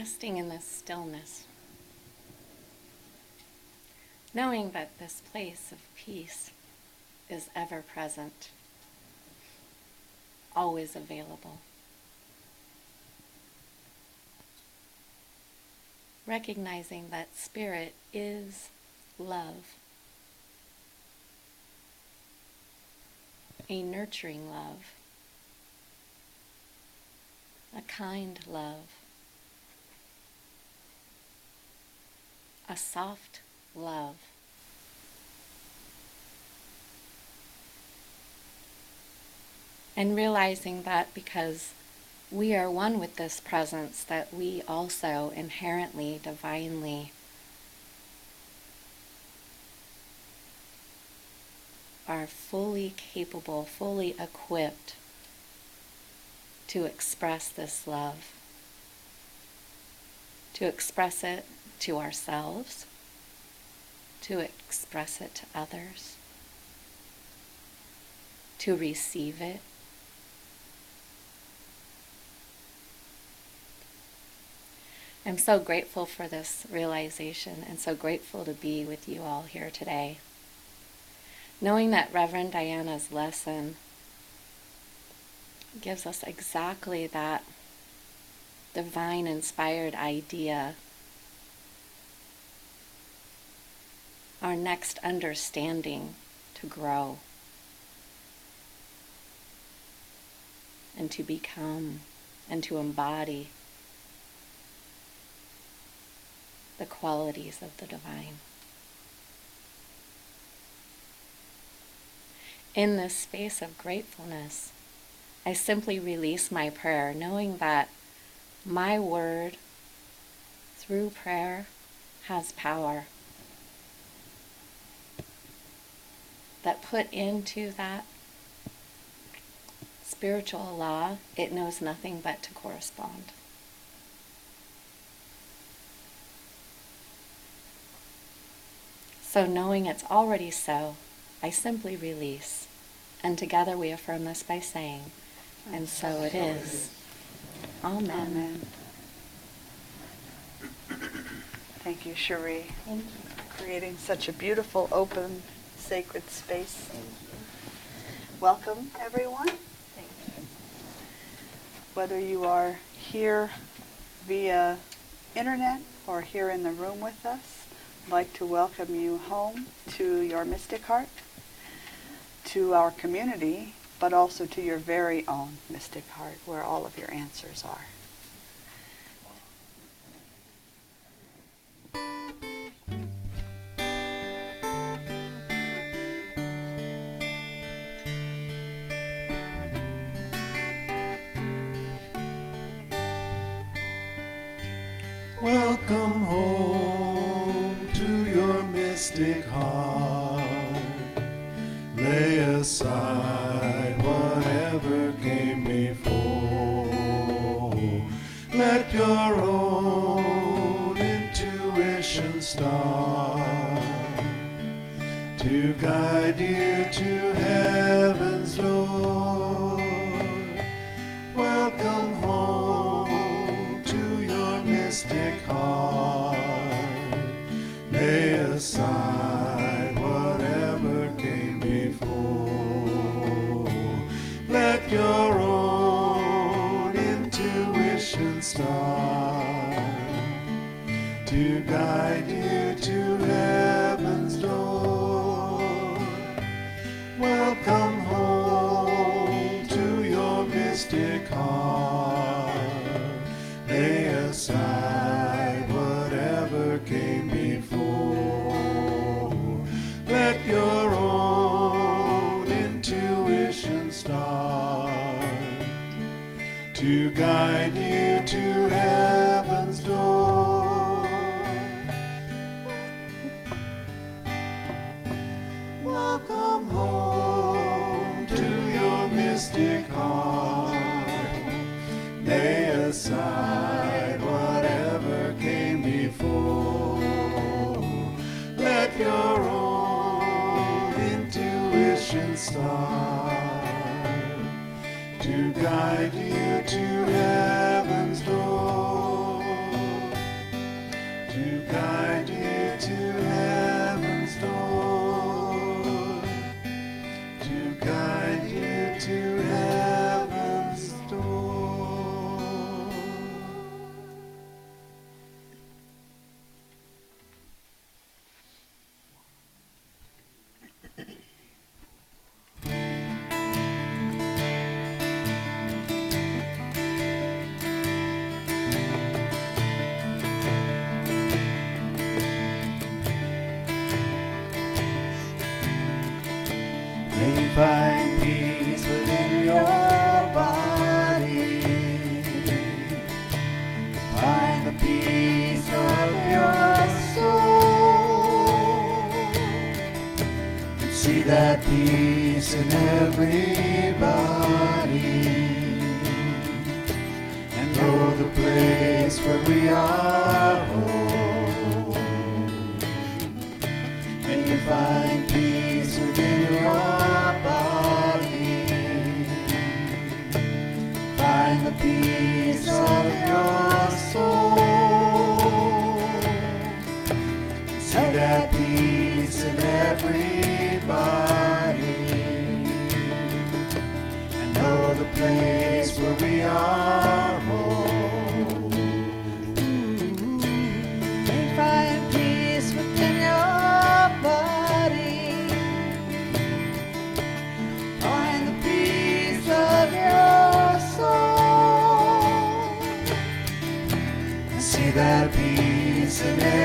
resting in this stillness, knowing that this place of peace is ever present, always available. Recognizing that spirit is love, a nurturing love, a kind love. A soft love. And realizing that because we are one with this presence, that we also inherently, divinely are fully capable, fully equipped to express this love, to express it to ourselves, to express it to others, to receive it. I'm so grateful for this realization and so grateful to be with you all here today. Knowing that Reverend Diana's lesson gives us exactly that divine inspired idea our next understanding to grow and to become and to embody the qualities of the divine. In this space of gratefulness, I simply release my prayer, knowing that my word through prayer has power. That put into that spiritual law, it knows nothing but to correspond. So, knowing it's already so, I simply release. And together we affirm this by saying, And so it is. Amen. Amen. Thank you, Cherie. Thank you. Creating such a beautiful, open sacred space. Welcome, everyone. Thank you. Whether you are here via internet or here in the room with us, I'd like to welcome you home to your mystic heart, to our community, but also to your very own mystic heart where all of your answers are.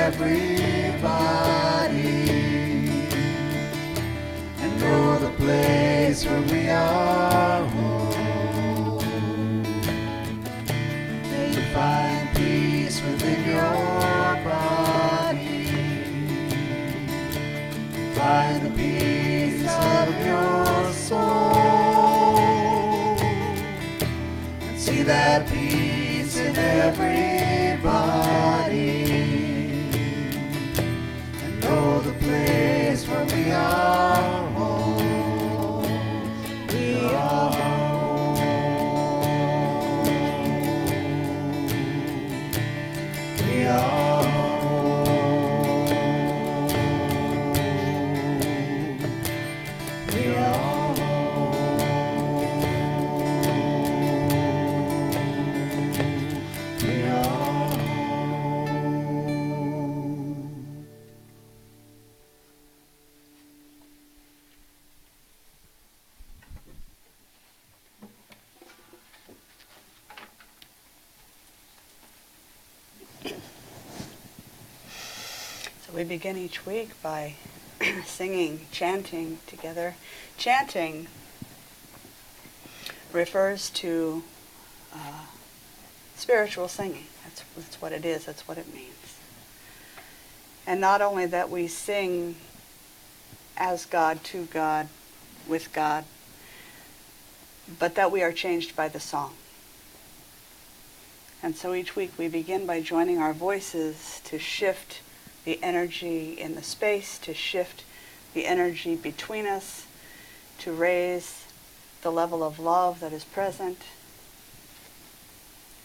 Everybody. And know the place where we are home. May you find peace within your body. Find the peace of your soul. And see that begin each week by singing, chanting together. Chanting refers to uh, spiritual singing. That's, that's what it is, that's what it means. And not only that we sing as God, to God, with God, but that we are changed by the song. And so each week we begin by joining our voices to shift the energy in the space, to shift the energy between us, to raise the level of love that is present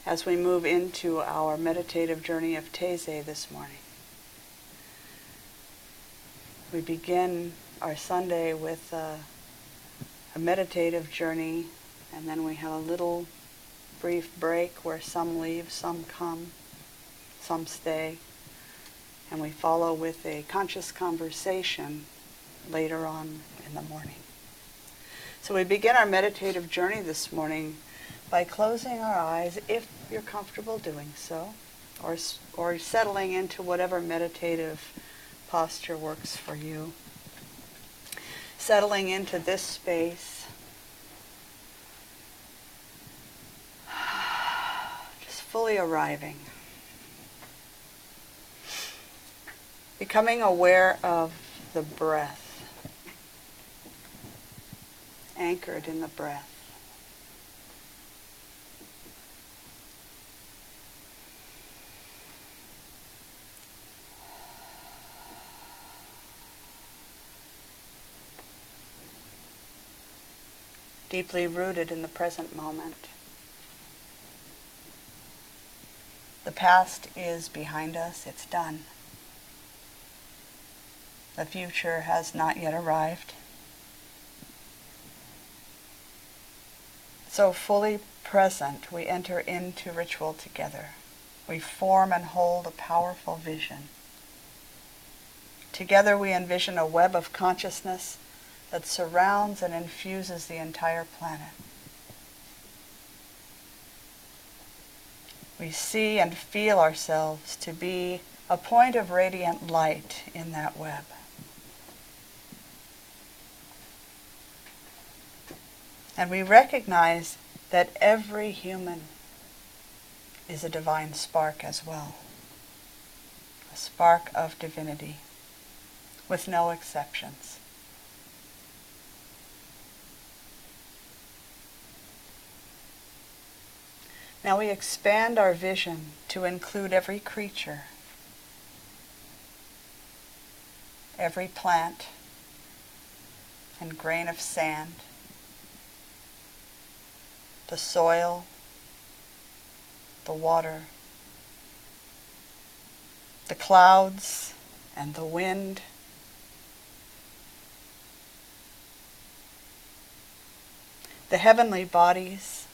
as we move into our meditative journey of Taizé this morning. We begin our Sunday with a, a meditative journey, and then we have a little brief break where some leave, some come, some stay, and we follow with a conscious conversation later on in the morning. So we begin our meditative journey this morning by closing our eyes, if you're comfortable doing so, or, or settling into whatever meditative posture works for you. Settling into this space. Just fully arriving. Becoming aware of the breath. Anchored in the breath. deeply rooted in the present moment. The past is behind us, it's done. The future has not yet arrived. So fully present, we enter into ritual together. We form and hold a powerful vision. Together we envision a web of consciousness that surrounds and infuses the entire planet. We see and feel ourselves to be a point of radiant light in that web. And we recognize that every human is a divine spark as well, a spark of divinity, with no exceptions. Now we expand our vision to include every creature, every plant and grain of sand, the soil, the water, the clouds and the wind. The heavenly bodies,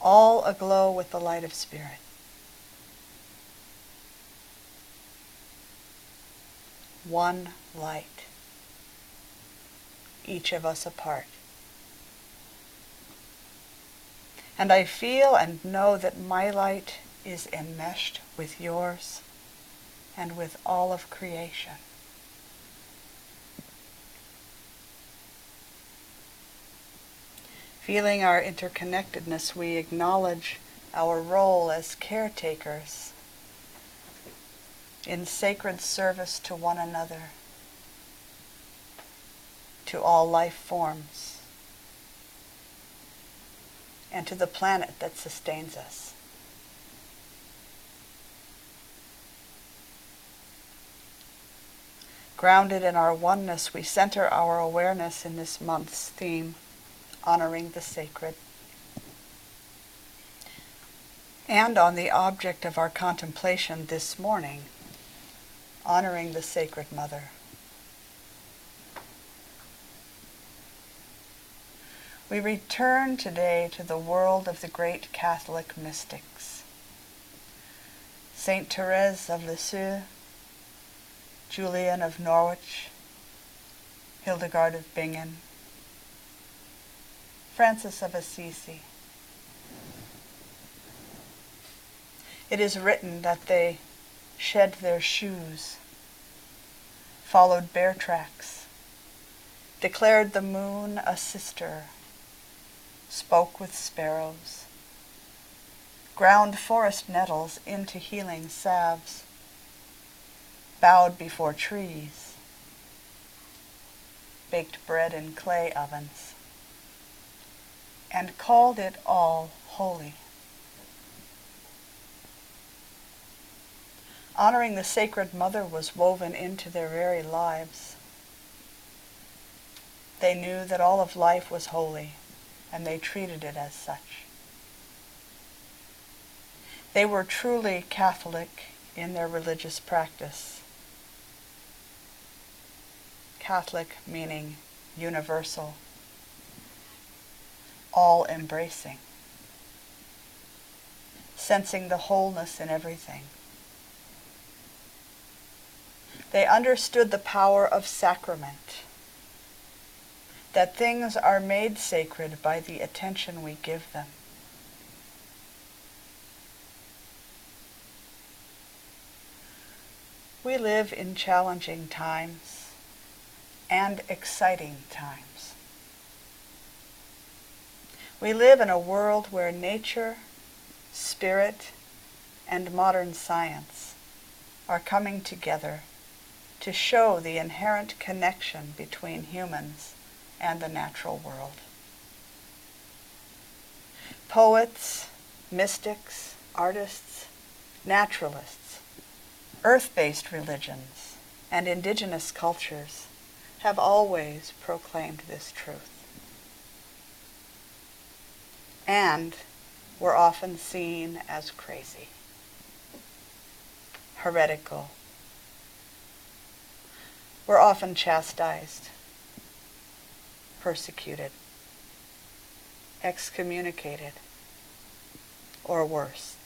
all aglow with the light of Spirit. One light, each of us apart. And I feel and know that my light is enmeshed with yours and with all of creation. Feeling our interconnectedness, we acknowledge our role as caretakers in sacred service to one another, to all life forms, and to the planet that sustains us. Grounded in our oneness, we center our awareness in this month's theme, honoring the sacred, and on the object of our contemplation this morning, honoring the Sacred Mother. We return today to the world of the great Catholic mystics. Saint Therese of Lisieux, Julian of Norwich, Hildegard of Bingen, Francis of Assisi. It is written that they shed their shoes, followed bear tracks, declared the moon a sister, spoke with sparrows, ground forest nettles into healing salves, bowed before trees, baked bread in clay ovens, and called it all holy. Honoring the Sacred Mother was woven into their very lives. They knew that all of life was holy, and they treated it as such. They were truly Catholic in their religious practice. Catholic meaning universal, all embracing, sensing the wholeness in everything. They understood the power of sacrament, that things are made sacred by the attention we give them. We live in challenging times and exciting times. We live in a world where nature, spirit, and modern science are coming together to show the inherent connection between humans and the natural world. Poets, mystics, artists, naturalists, earth-based religions, and indigenous cultures have always proclaimed this truth. And were often seen as crazy, heretical, were often chastised, persecuted, excommunicated, or worse.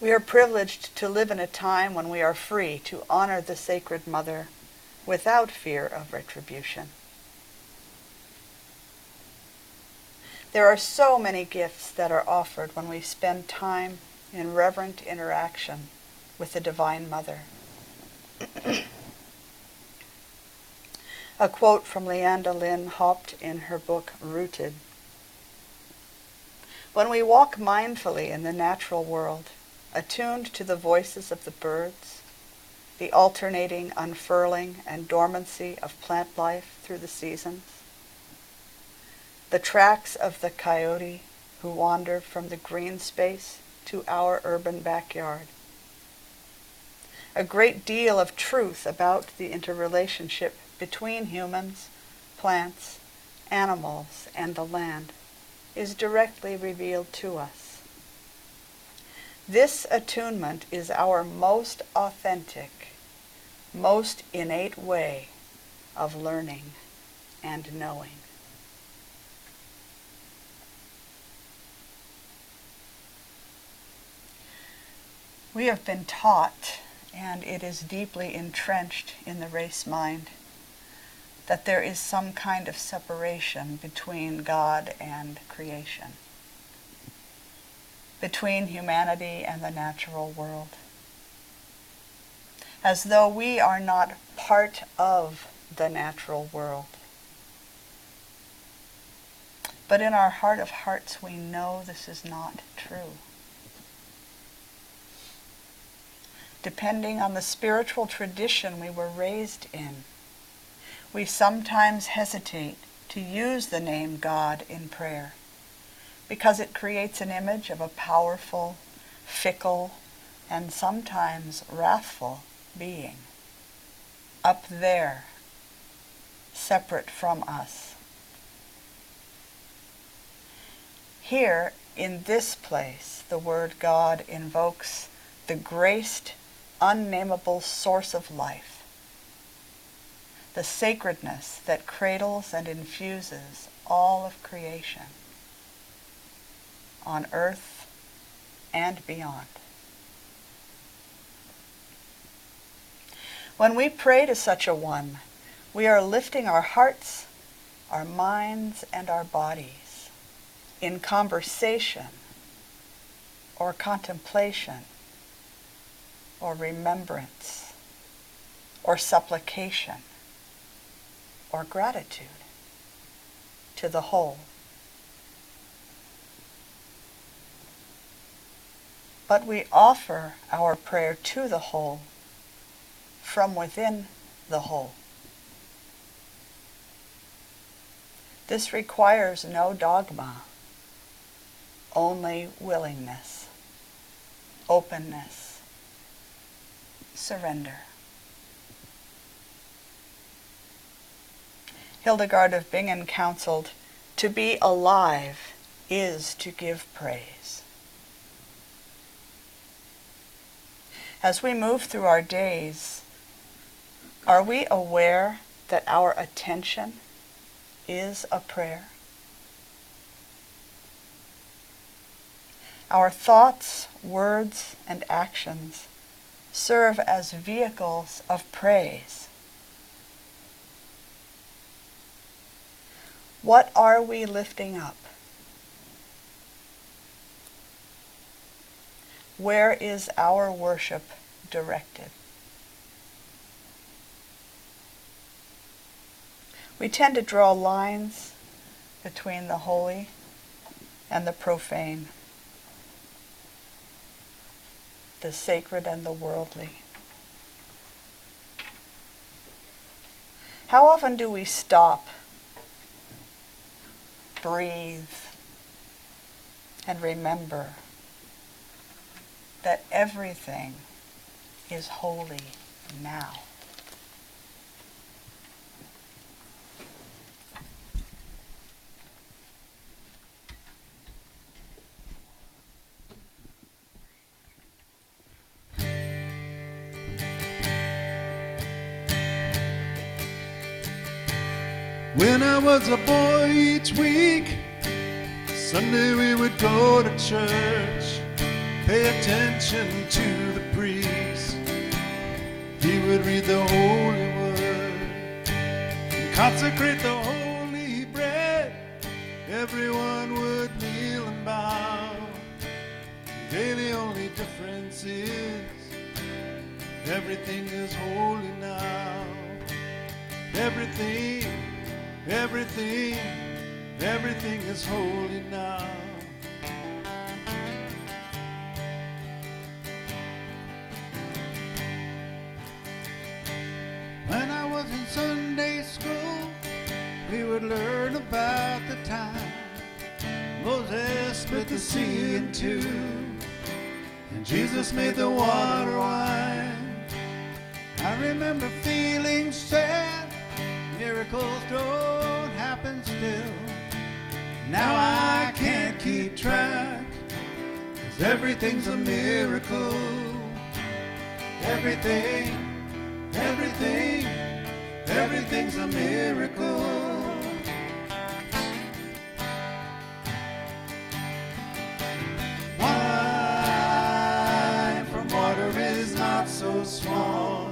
We are privileged to live in a time when we are free to honor the Sacred Mother without fear of retribution. There are so many gifts that are offered when we spend time in reverent interaction with the Divine Mother. A quote from Lyanda Lynn Haupt in her book Rooted. When we walk mindfully in the natural world, attuned to the voices of the birds, the alternating unfurling and dormancy of plant life through the seasons, the tracks of the coyote who wander from the green space to our urban backyard, a great deal of truth about the interrelationship between humans, plants, animals, and the land is directly revealed to us. This attunement is our most authentic, most innate way of learning and knowing. We have been taught, and it is deeply entrenched in the race mind, that there is some kind of separation between God and creation, between humanity and the natural world, as though we are not part of the natural world. But in our heart of hearts, we know this is not true. Depending on the spiritual tradition we were raised in, we sometimes hesitate to use the name God in prayer because it creates an image of a powerful, fickle, and sometimes wrathful being up there, separate from us. Here, in this place, the word God invokes the graced, unnameable source of life the sacredness that cradles and infuses all of creation on earth and beyond. When we pray to such a one, we are lifting our hearts, our minds, and our bodies in conversation or contemplation or remembrance or supplication or gratitude to the whole. But we offer our prayer to the whole from within the whole. This requires no dogma, only willingness, openness, surrender. Hildegard of Bingen counseled, To be alive is to give praise. As we move through our days, are we aware that our attention is a prayer? Our thoughts, words, and actions serve as vehicles of praise What are we lifting up? Where is our worship directed? We tend to draw lines between the holy and the profane, the sacred and the worldly. How often do we stop breathe, and remember that everything is holy now. When I was a boy each week, Sunday we would go to church, pay attention to the priest. He would read the holy word and consecrate the holy bread. Everyone would kneel and bow. Today the only difference is everything is holy now. Everything, everything, everything is holy now. When I was in Sunday school, we would learn about the time Moses split the sea in two, and Jesus made the water wine. I remember feeling sad, miracles don't happen still. Now I can't keep track, cause everything's a miracle. Everything, everything, everything's a miracle. Wine from water is not so small.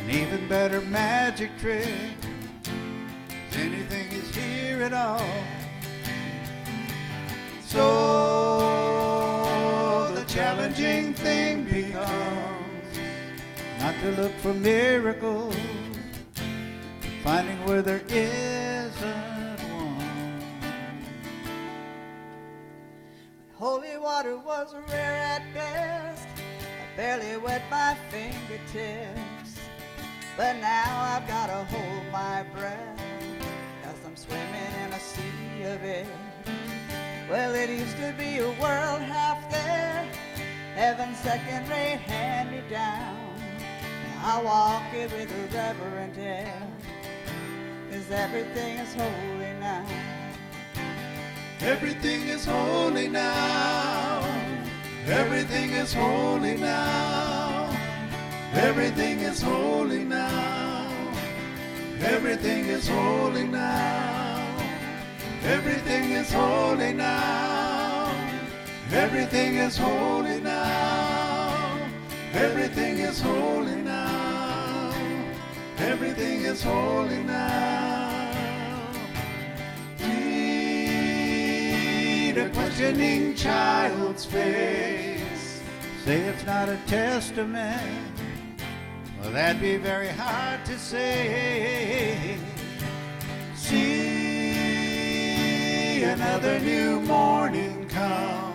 An even better magic trick. At all. So the challenging thing becomes not to look for miracles, finding where there isn't one. Holy water was rare at best. I barely wet my fingertips. But now I've got to hold my breath. Well, it used to be a world half there. heaven second rate hand me down. I walk it with a reverent air. Cause everything is holy now. Everything is holy now. Everything is holy now. Everything is holy now. Everything is holy now. Everything is holy now. Everything is holy now. Everything is holy now. Everything is holy now. Read a questioning child's face. Say it's not a testament. Well, that'd be very hard to say. See another new morning come.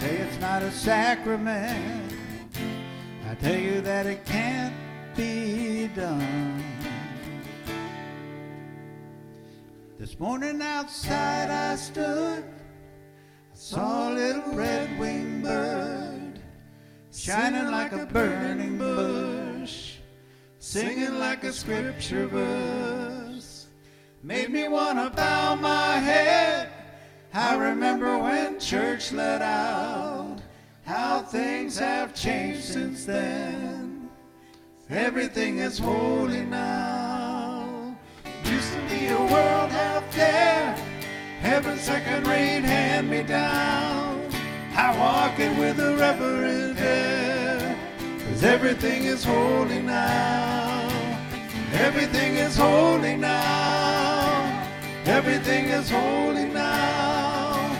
Say it's not a sacrament. I tell you that it can't be done. This morning outside I stood, I saw a little red-winged bird, shining like a burning bush, singing like a scripture verse, made me wanna bow my head. I remember when church let out, how things have changed since then. Everything is holy now. Used to be a world out there, heaven's second rate hand me down. I walk it with a reverent air, cause everything is holy now. Everything is holy now. Everything is holy now.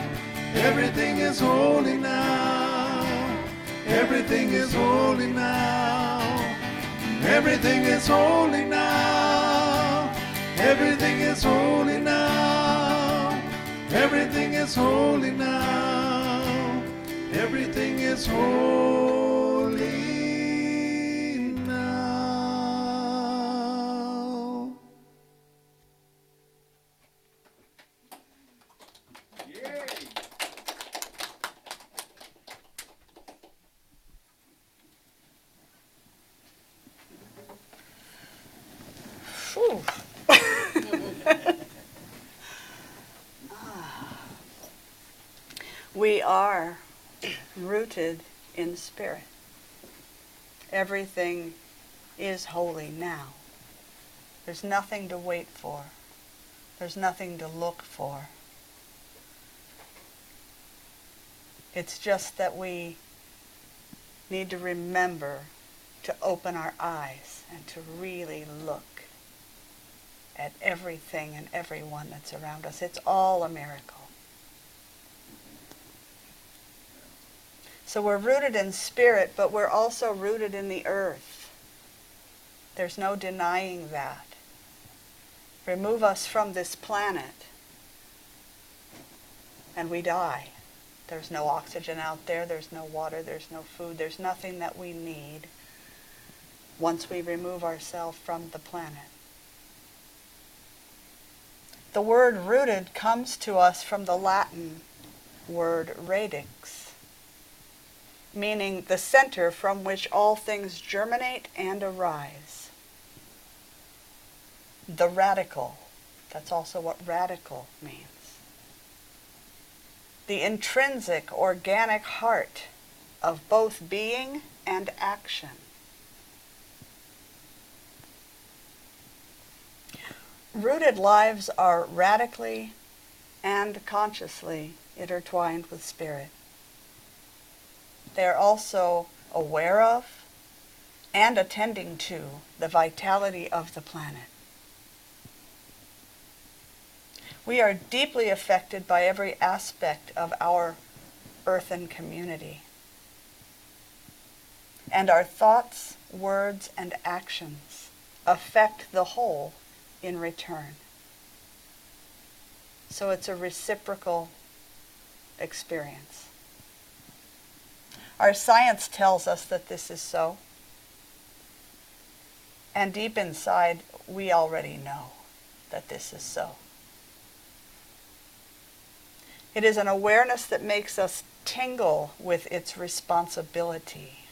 Everything is holy now. Everything is holy now. Everything is holy now. Everything is holy now. Everything is holy now. Everything is holy We are rooted in spirit. Everything is holy now. There's nothing to wait for. There's nothing to look for. It's just that we need to remember to open our eyes and to really look at everything and everyone that's around us. It's all a miracle. So we're rooted in spirit, but we're also rooted in the earth. There's no denying that. Remove us from this planet, and we die. There's no oxygen out there, there's no water, there's no food, there's nothing that we need once we remove ourselves from the planet. The word rooted comes to us from the Latin word radix, meaning the center from which all things germinate and arise. The radical, that's also what radical means. The intrinsic, organic heart of both being and action. Rooted lives are radically and consciously intertwined with spirit. They are also aware of and attending to the vitality of the planet. We are deeply affected by every aspect of our earthen community. And our thoughts, words, and actions affect the whole in return. So it's a reciprocal experience. Our science tells us that this is so. And deep inside, we already know that this is so. It is an awareness that makes us tingle with its responsibility,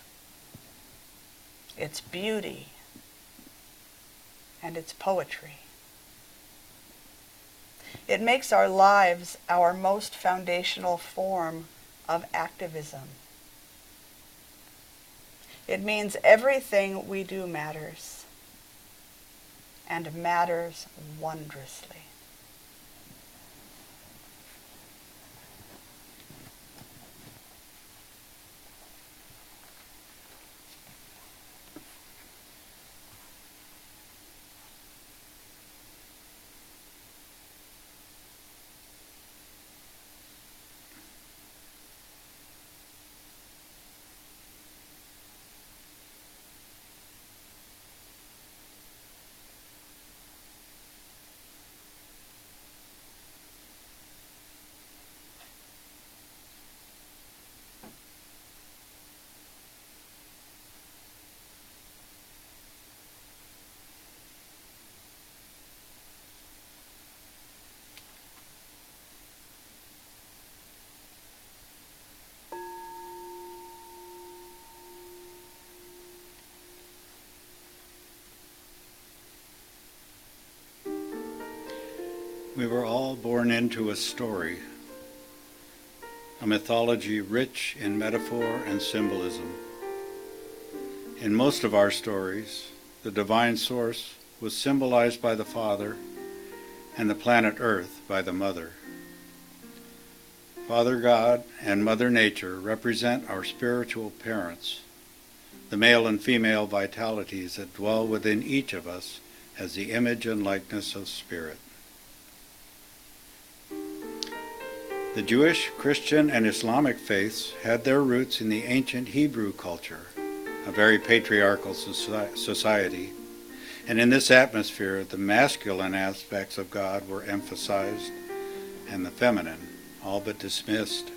its beauty, and its poetry. It makes our lives our most foundational form of activism. It means everything we do matters, and matters wondrously. We were all born into a story, a mythology rich in metaphor and symbolism. In most of our stories, the divine source was symbolized by the Father and the planet Earth by the Mother. Father God and Mother Nature represent our spiritual parents, the male and female vitalities that dwell within each of us as the image and likeness of Spirit. The Jewish, Christian, and Islamic faiths had their roots in the ancient Hebrew culture, a very patriarchal society. And in this atmosphere, the masculine aspects of God were emphasized and the feminine all but dismissed.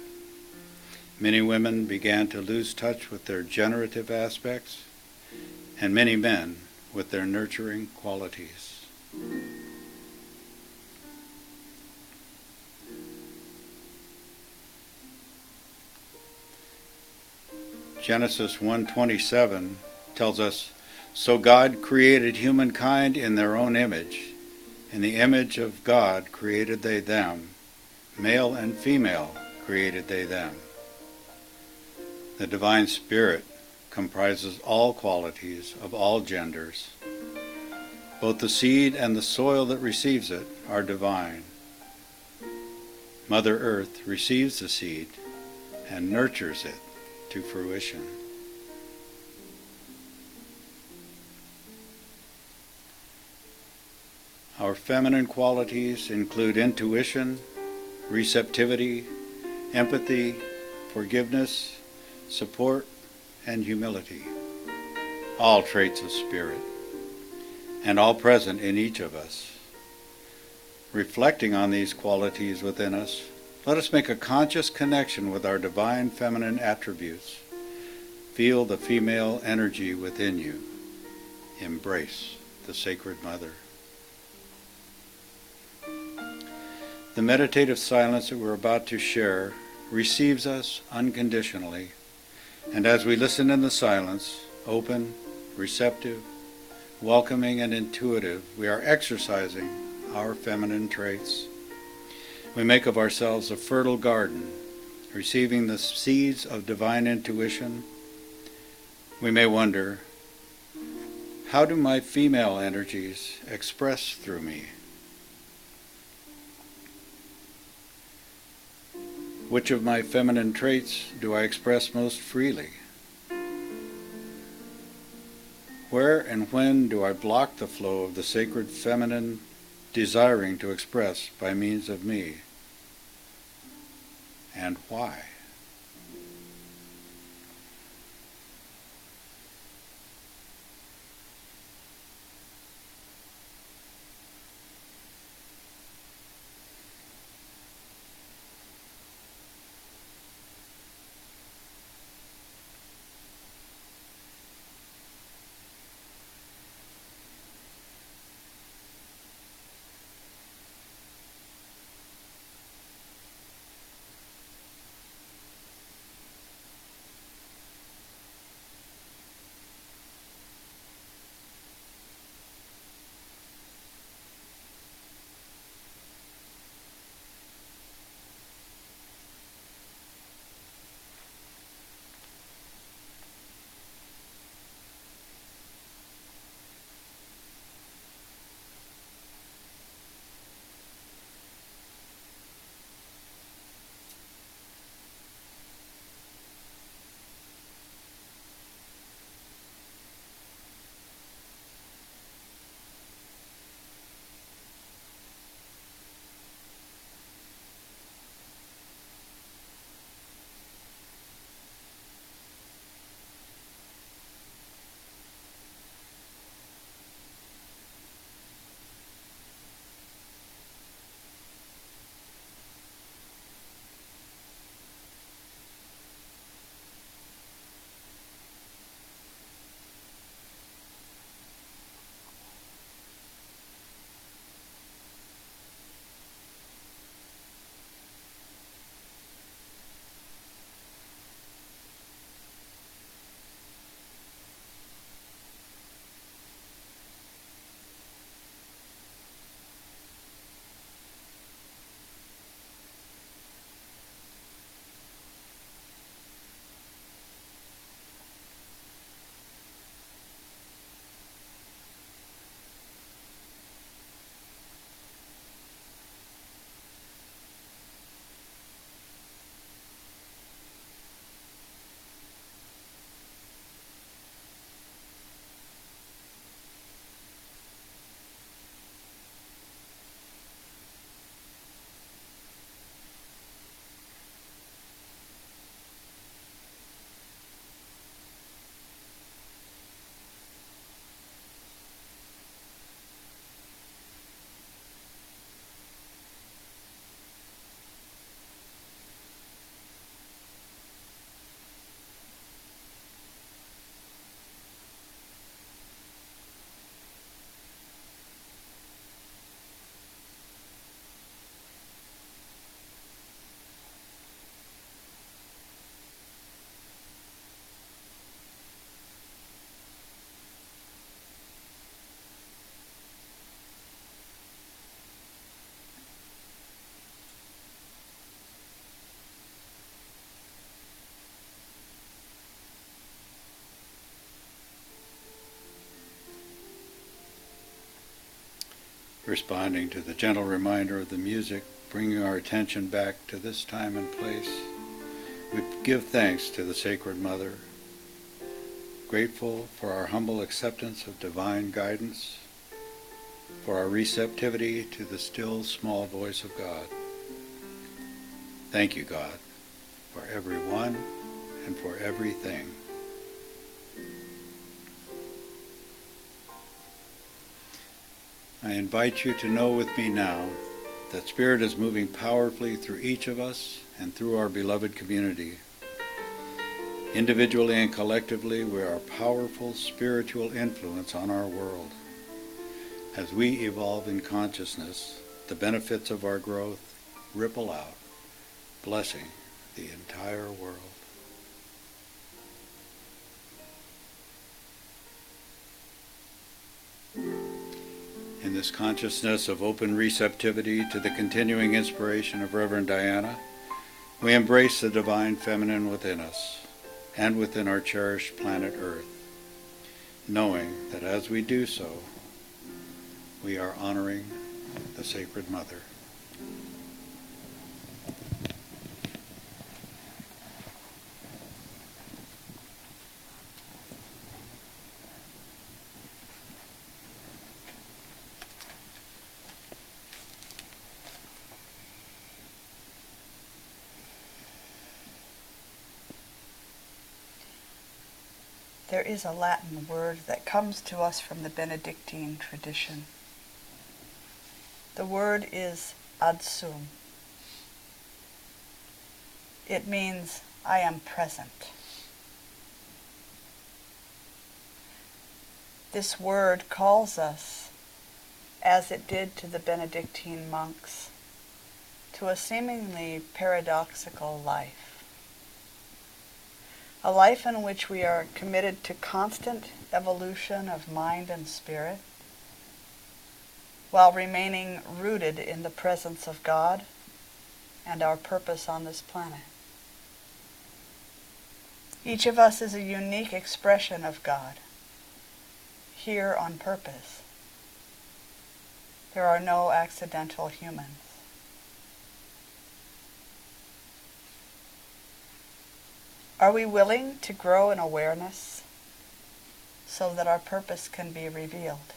Many women began to lose touch with their generative aspects, and many men with their nurturing qualities. Genesis 1:27 tells us, "So God created humankind in their own image. In the image of God created they them, male and female created they them." The divine spirit comprises all qualities of all genders. Both the seed and the soil that receives it are divine. Mother Earth receives the seed and nurtures it to fruition. Our feminine qualities include intuition, receptivity, empathy, forgiveness, support, and humility, all traits of spirit. and all present in each of us. Reflecting on these qualities within us, let us make a conscious connection with our divine feminine attributes. Feel the female energy within you. Embrace the Sacred Mother. The meditative silence that we're about to share receives us unconditionally, and as we listen in the silence, open, receptive, welcoming, and intuitive, we are exercising our feminine traits. We make of ourselves a fertile garden, receiving the seeds of divine intuition. We may wonder, how do my female energies express through me? Which of my feminine traits do I express most freely? Where and when do I block the flow of the sacred feminine desiring to express by means of me? And why? Responding to the gentle reminder of the music, bringing our attention back to this time and place. We give thanks to the Sacred Mother, grateful for our humble acceptance of divine guidance, for our receptivity to the still small voice of God. Thank you, God, for everyone and for everything. I invite you to know with me now that Spirit is moving powerfully through each of us and through our beloved community. Individually and collectively, we are a powerful spiritual influence on our world. As we evolve in consciousness, the benefits of our growth ripple out, blessing the entire world. In this consciousness of open receptivity to the continuing inspiration of Reverend Diana, we embrace the divine feminine within us and within our cherished planet Earth, knowing that as we do so, we are honoring the Sacred Mother. There is a Latin word that comes to us from the Benedictine tradition. The word is adsum. It means I am present. This word calls us, as it did to the Benedictine monks, to a seemingly paradoxical life a life in which we are committed to constant evolution of mind and spirit, while remaining rooted in the presence of God and our purpose on this planet. Each of us is a unique expression of God, here on purpose. There are no accidental humans. Are we willing to grow in awareness so that our purpose can be revealed?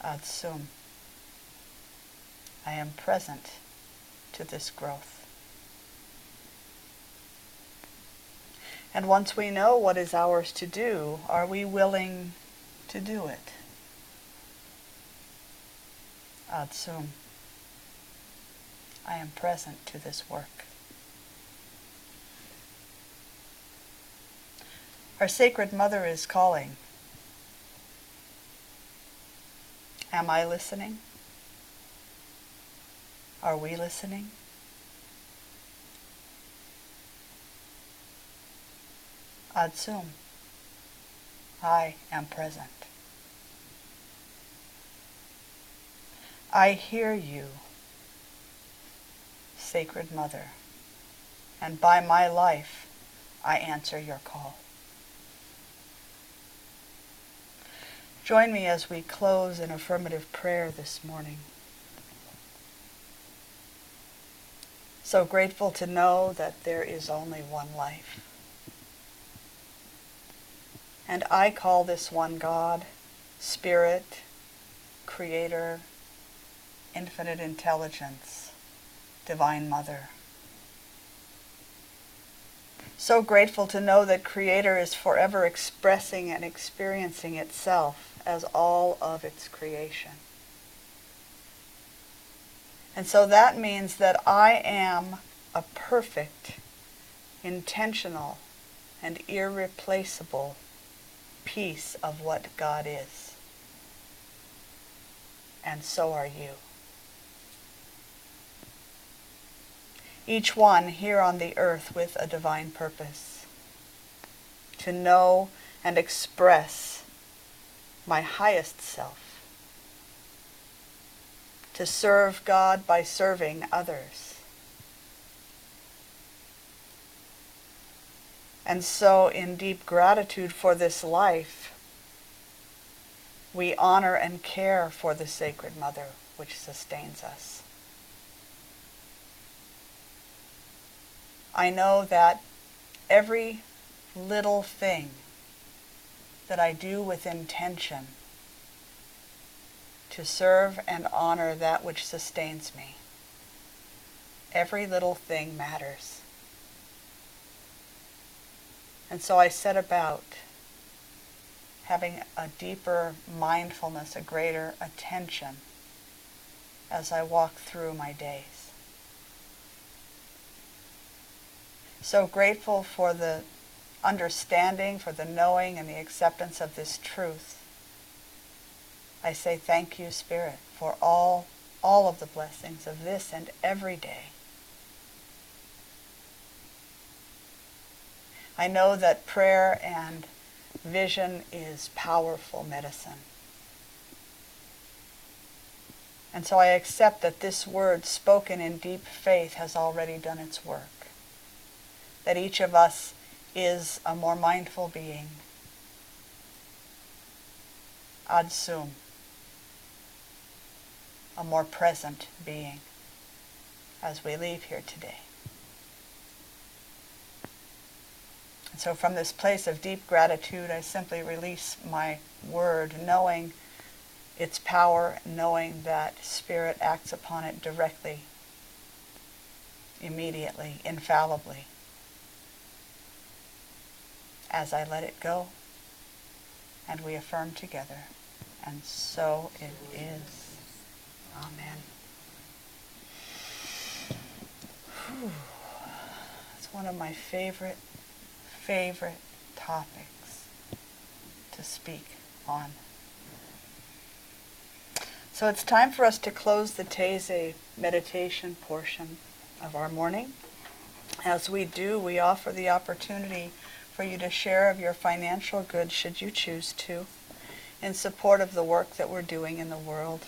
Ad sum. I am present to this growth. And once we know what is ours to do, are we willing to do it? Ad sum. I am present to this work. Our Sacred Mother is calling. Am I listening? Are we listening? Ad sum. I am present. I hear you, Sacred Mother, and by my life I answer your call. Join me as we close in affirmative prayer this morning. So grateful to know that there is only one life. And I call this one God, Spirit, Creator, Infinite Intelligence, Divine Mother. So grateful to know that Creator is forever expressing and experiencing itself as all of its creation. And so that means that I am a perfect, intentional, and irreplaceable piece of what God is. And so are you. Each one here on the earth with a divine purpose. To know and express my highest self, to serve God by serving others. And so, in deep gratitude for this life, we honor and care for the Sacred Mother which sustains us. I know that every little thing that I do with intention to serve and honor that which sustains me. Every little thing matters. And so I set about having a deeper mindfulness, a greater attention as I walk through my days. So grateful for the understanding, for the knowing and the acceptance of this truth. I say thank you, Spirit, for all, all of the blessings of this and every day. I know that prayer and vision is powerful medicine. And so I accept that this word spoken in deep faith has already done its work. That each of us is a more mindful being. Ad sum. A more present being as we leave here today. And so from this place of deep gratitude, I simply release my word, knowing its power, knowing that Spirit acts upon it directly, immediately, infallibly. As I let it go, and we affirm together, and so it is. Amen. Whew. It's one of my favorite, favorite topics to speak on. So it's time for us to close the Taizé meditation portion of our morning. As we do, we offer the opportunity for you to share of your financial goods, should you choose to, in support of the work that we're doing in the world.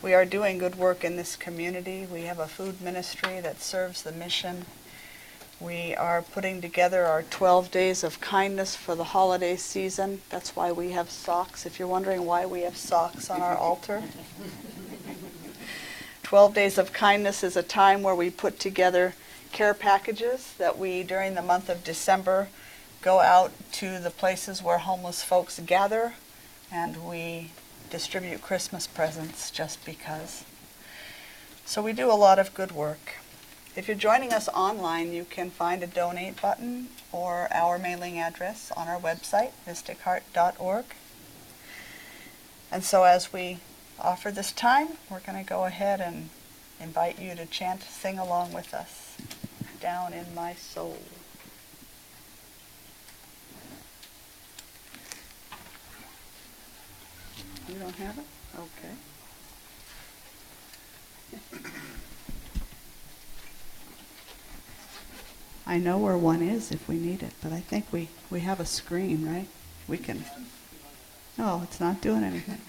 We are doing good work in this community. We have a food ministry that serves the mission we are putting together our 12 days of kindness for the holiday season. That's why we have socks. If you're wondering why we have socks on our altar, 12 days of kindness is a time where we put together care packages that we, during the month of December, go out to the places where homeless folks gather and we distribute Christmas presents just because. So we do a lot of good work. If you're joining us online, you can find a donate button or our mailing address on our website, mysticheart.org. And so as we offer this time, we're going to go ahead and invite you to chant, sing along with us, down in my soul. You don't have it? Okay. I know where one is if we need it, but I think we, we have a screen, right? We can. No, it's not doing anything.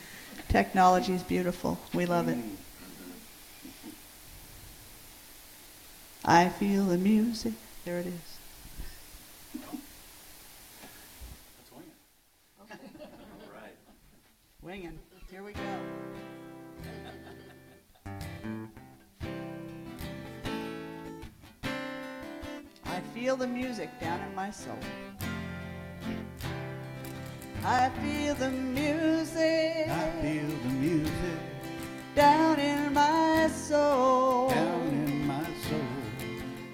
Technology is beautiful. We love it. I feel the music. There it is. Winging. Here we go. I feel the music down in my soul. I feel the music. I feel the music down in my soul. Down in my soul.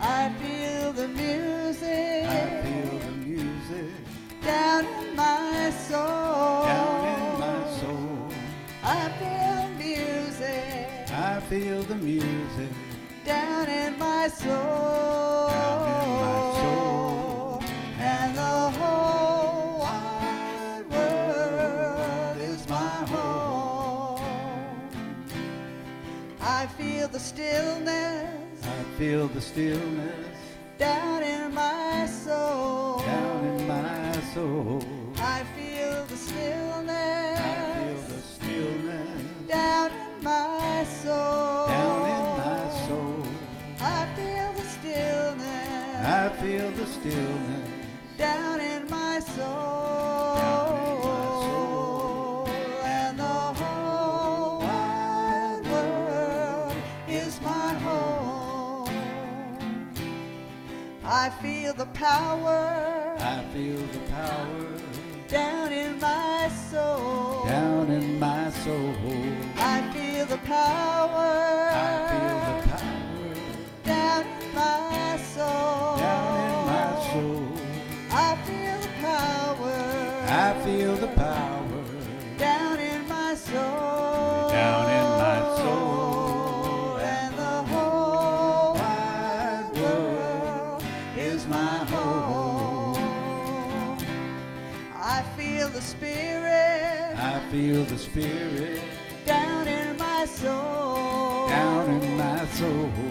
I feel the music. I feel the music down in my soul. Down feel the music down in my soul. Down in my soul. And the whole wide world is my home. I feel the stillness. I feel the stillness down in my soul. Down in my soul. Feel the stillness down in my soul. In my soul. And the whole wide world is my home. I feel the power I feel the power down in my soul. down in my soul. I feel the power. I feel the power down in my soul. Feel the power. I feel the power down in my soul. down in my soul. And the whole wide world is my home. I feel the spirit I feel the spirit down in my soul. down in my soul.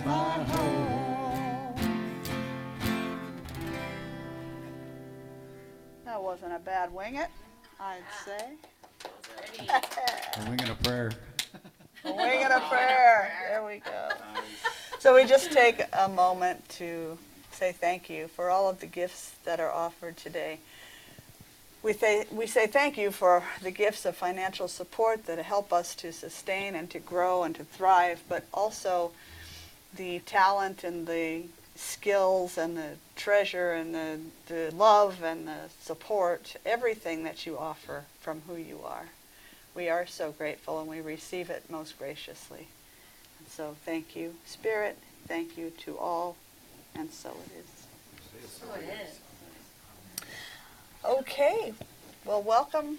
Is my home. That wasn't a bad wing it, I'd say. A wing and a prayer. A wing and a prayer. There we go. So we just take a moment to say thank you for all of the gifts that are offered today. We say, we say thank you for the gifts of financial support that help us to sustain and to grow and to thrive, but also the talent and the skills and the treasure and the, the love and the support, everything that you offer from who you are. We are so grateful and we receive it most graciously. And so thank you, Spirit. Thank you to all. And so it is. So it is. Okay. Well, welcome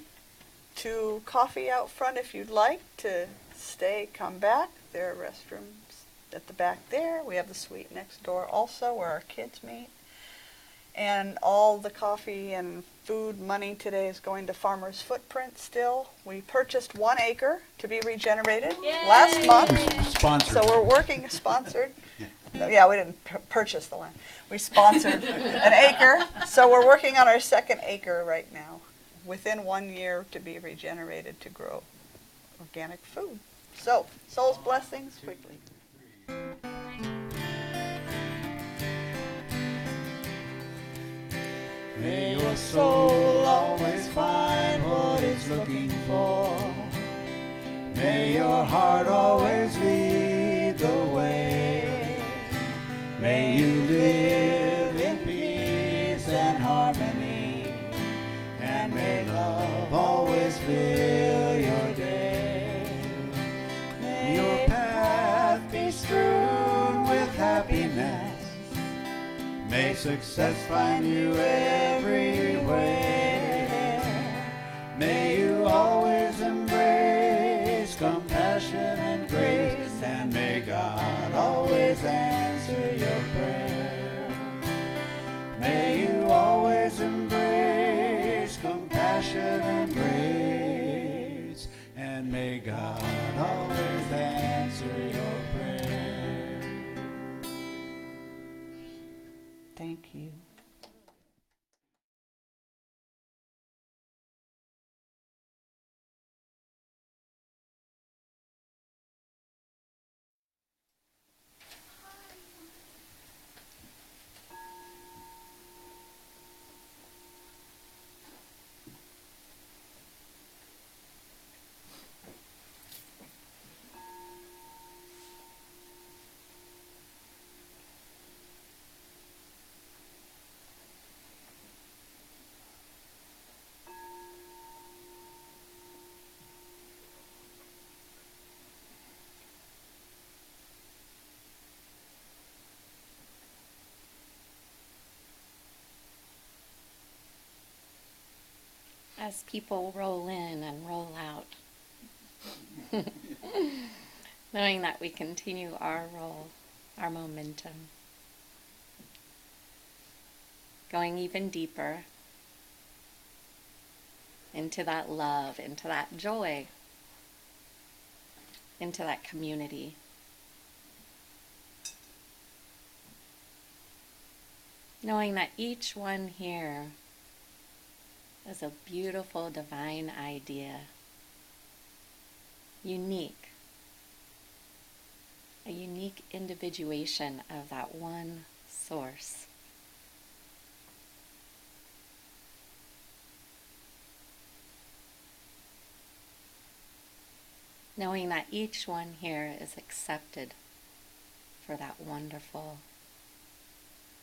to coffee out front if you'd like to stay, come back. There are restrooms at the back there. We have the suite next door also where our kids meet. And all the coffee and food money today is going to Farmer's Footprint still. We purchased one acre to be regenerated last month. Sponsored. So we're working sponsored. No, Yeah, we didn't pur- purchase the land. We sponsored an acre. So we're working on our second acre right now, within one year to be regenerated to grow organic food. So, soul's blessings quickly. May your soul always find what it's looking for. May your heart always lead May success find you everywhere. May you always embrace compassion and grace, and may God always answer your prayer. May you As people roll in and roll out, knowing that we continue our roll, our momentum, going even deeper into that love, into that joy, into that community. Knowing that each one here is a beautiful divine idea, unique. A unique individuation of that one source. Knowing that each one here is accepted for that wonderful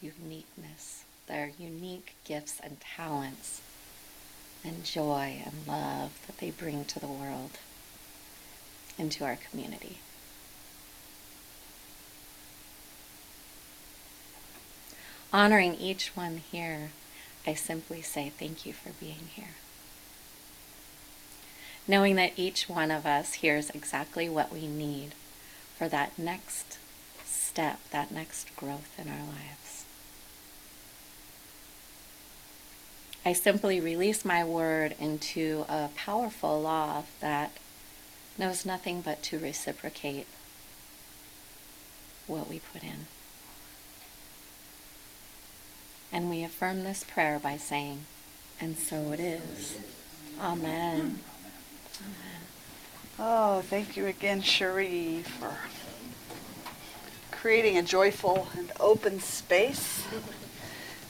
uniqueness, their unique gifts and talents, and joy and love that they bring to the world and to our community. Honoring each one here, I simply say thank you for being here. Knowing that each one of us hears exactly what we need for that next step, that next growth in our lives. I simply release my word into a powerful law that knows nothing but to reciprocate what we put in. And we affirm this prayer by saying, and so it is. Amen. Oh, thank you again, Cherie, for creating a joyful and open space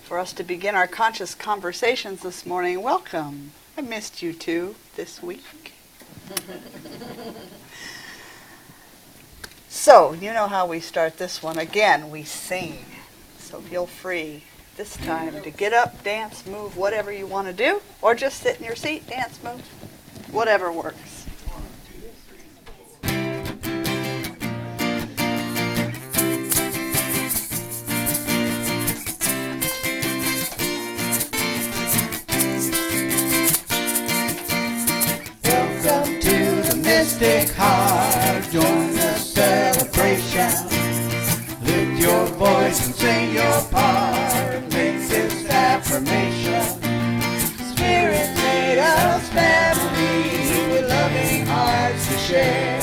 for us to begin our conscious conversations this morning. Welcome. I missed you too this week. so, you know how we start this one. Again, we sing. So feel free this time to get up, dance, move, whatever you want to do, or just sit in your seat, dance, move, whatever works. Mystic Heart. Join the celebration. Lift your voice and sing your part. Make this affirmation. Spirit made us family with loving hearts to share.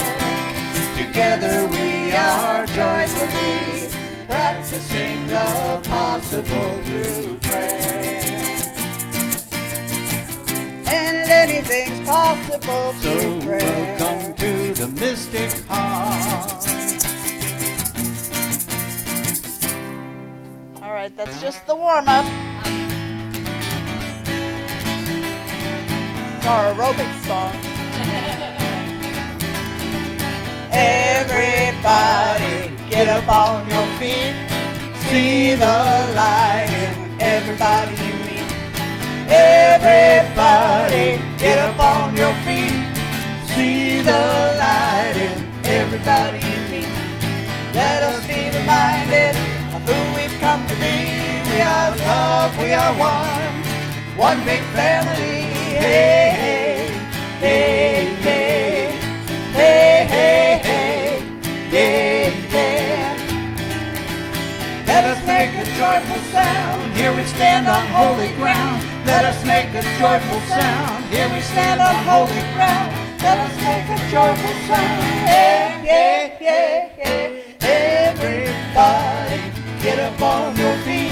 Together we are joyfully practicing the possible through prayer. And anything's possible So through prayer. The Mystic Heart. All right, that's just the warm up. Our aerobic song. Everybody, get up on your feet. See the light in everybody you meet. Everybody, get up on your feet. See the light in everybody you meet. Let us be reminded of who we've come to be. We are love, we are one, one big family. Hey, hey, hey, hey, hey, hey, hey, yeah, yeah. Let us make a joyful sound. Here we stand on holy ground. Let us make a joyful sound. Here we stand on holy ground. Let us make a joyful sound. Yeah, yeah, yeah, yeah. Everybody, get up on your feet.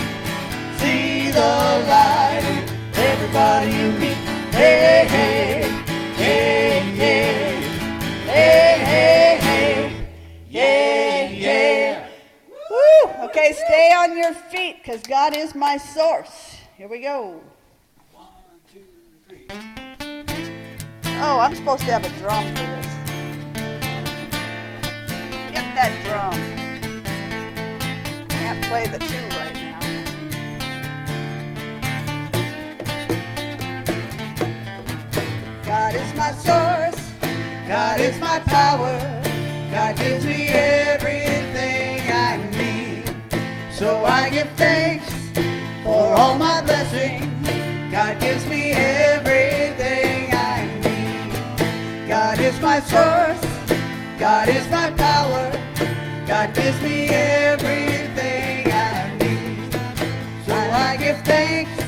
See the light everybody you meet. Hey, hey, hey, yeah. Hey, hey, hey, yeah, yeah. Woo! Okay, stay on your feet because God is my source. Here we go. Oh, I'm supposed to have a drum for this. Get that drum. Can't play the two right now. God is my source. God is my power. God gives me everything I need. So I give thanks for all my blessings. God gives me everything my source. God is my power. God gives me everything I need. So I give thanks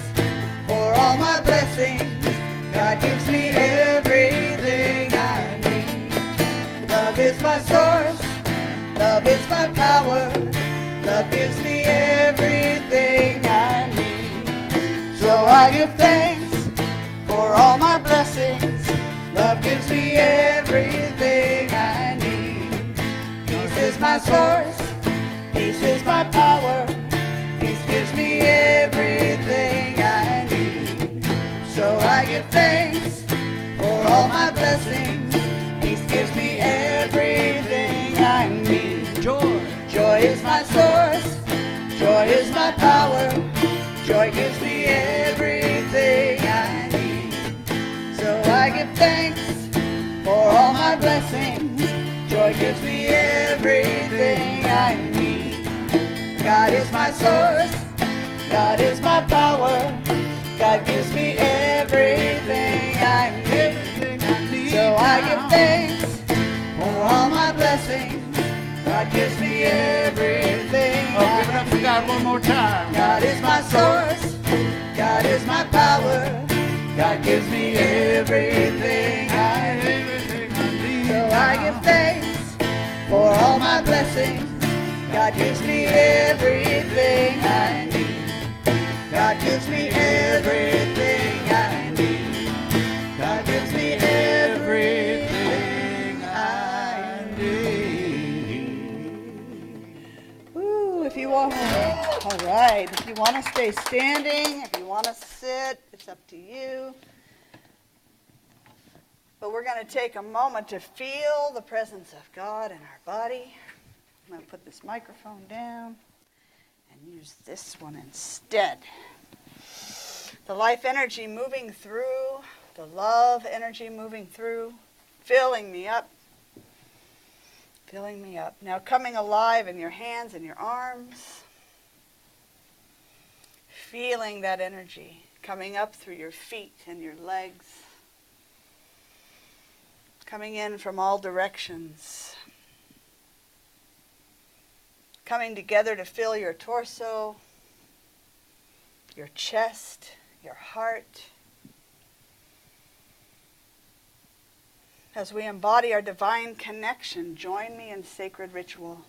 for all my blessings. God gives me everything I need. Love is my source. Love is my power. Love gives me everything I need. So I give thanks for all my blessings. Love gives me everything I need. Peace is my source. Peace is my power. Peace gives me everything I need. So I give thanks for all my blessings. Peace gives me everything I need. Joy. Joy is my source. Joy is my power. Joy gives me everything give thanks for all my blessings. Joy gives me everything I need. God is my source. God is my power. God gives me everything I need. So I give thanks for all my blessings. God gives me everything. Oh, give it up for God one more time. God is my source. God is my power. God gives me everything I need. So I give thanks for all my blessings. God gives me everything I need. God gives me everything I need. God gives me everything I need. Ooh, if you want, all right. If you want to stay standing, if you want to sit, it's up to you. But we're going to take a moment to feel the presence of God in our body. I'm going to put this microphone down and use this one instead. The life energy moving through, the love energy moving through, filling me up, filling me up. Now coming alive in your hands and your arms, feeling that energy coming up through your feet and your legs coming in from all directions, coming together to fill your torso, your chest, your heart. As we embody our divine connection, join me in sacred ritual.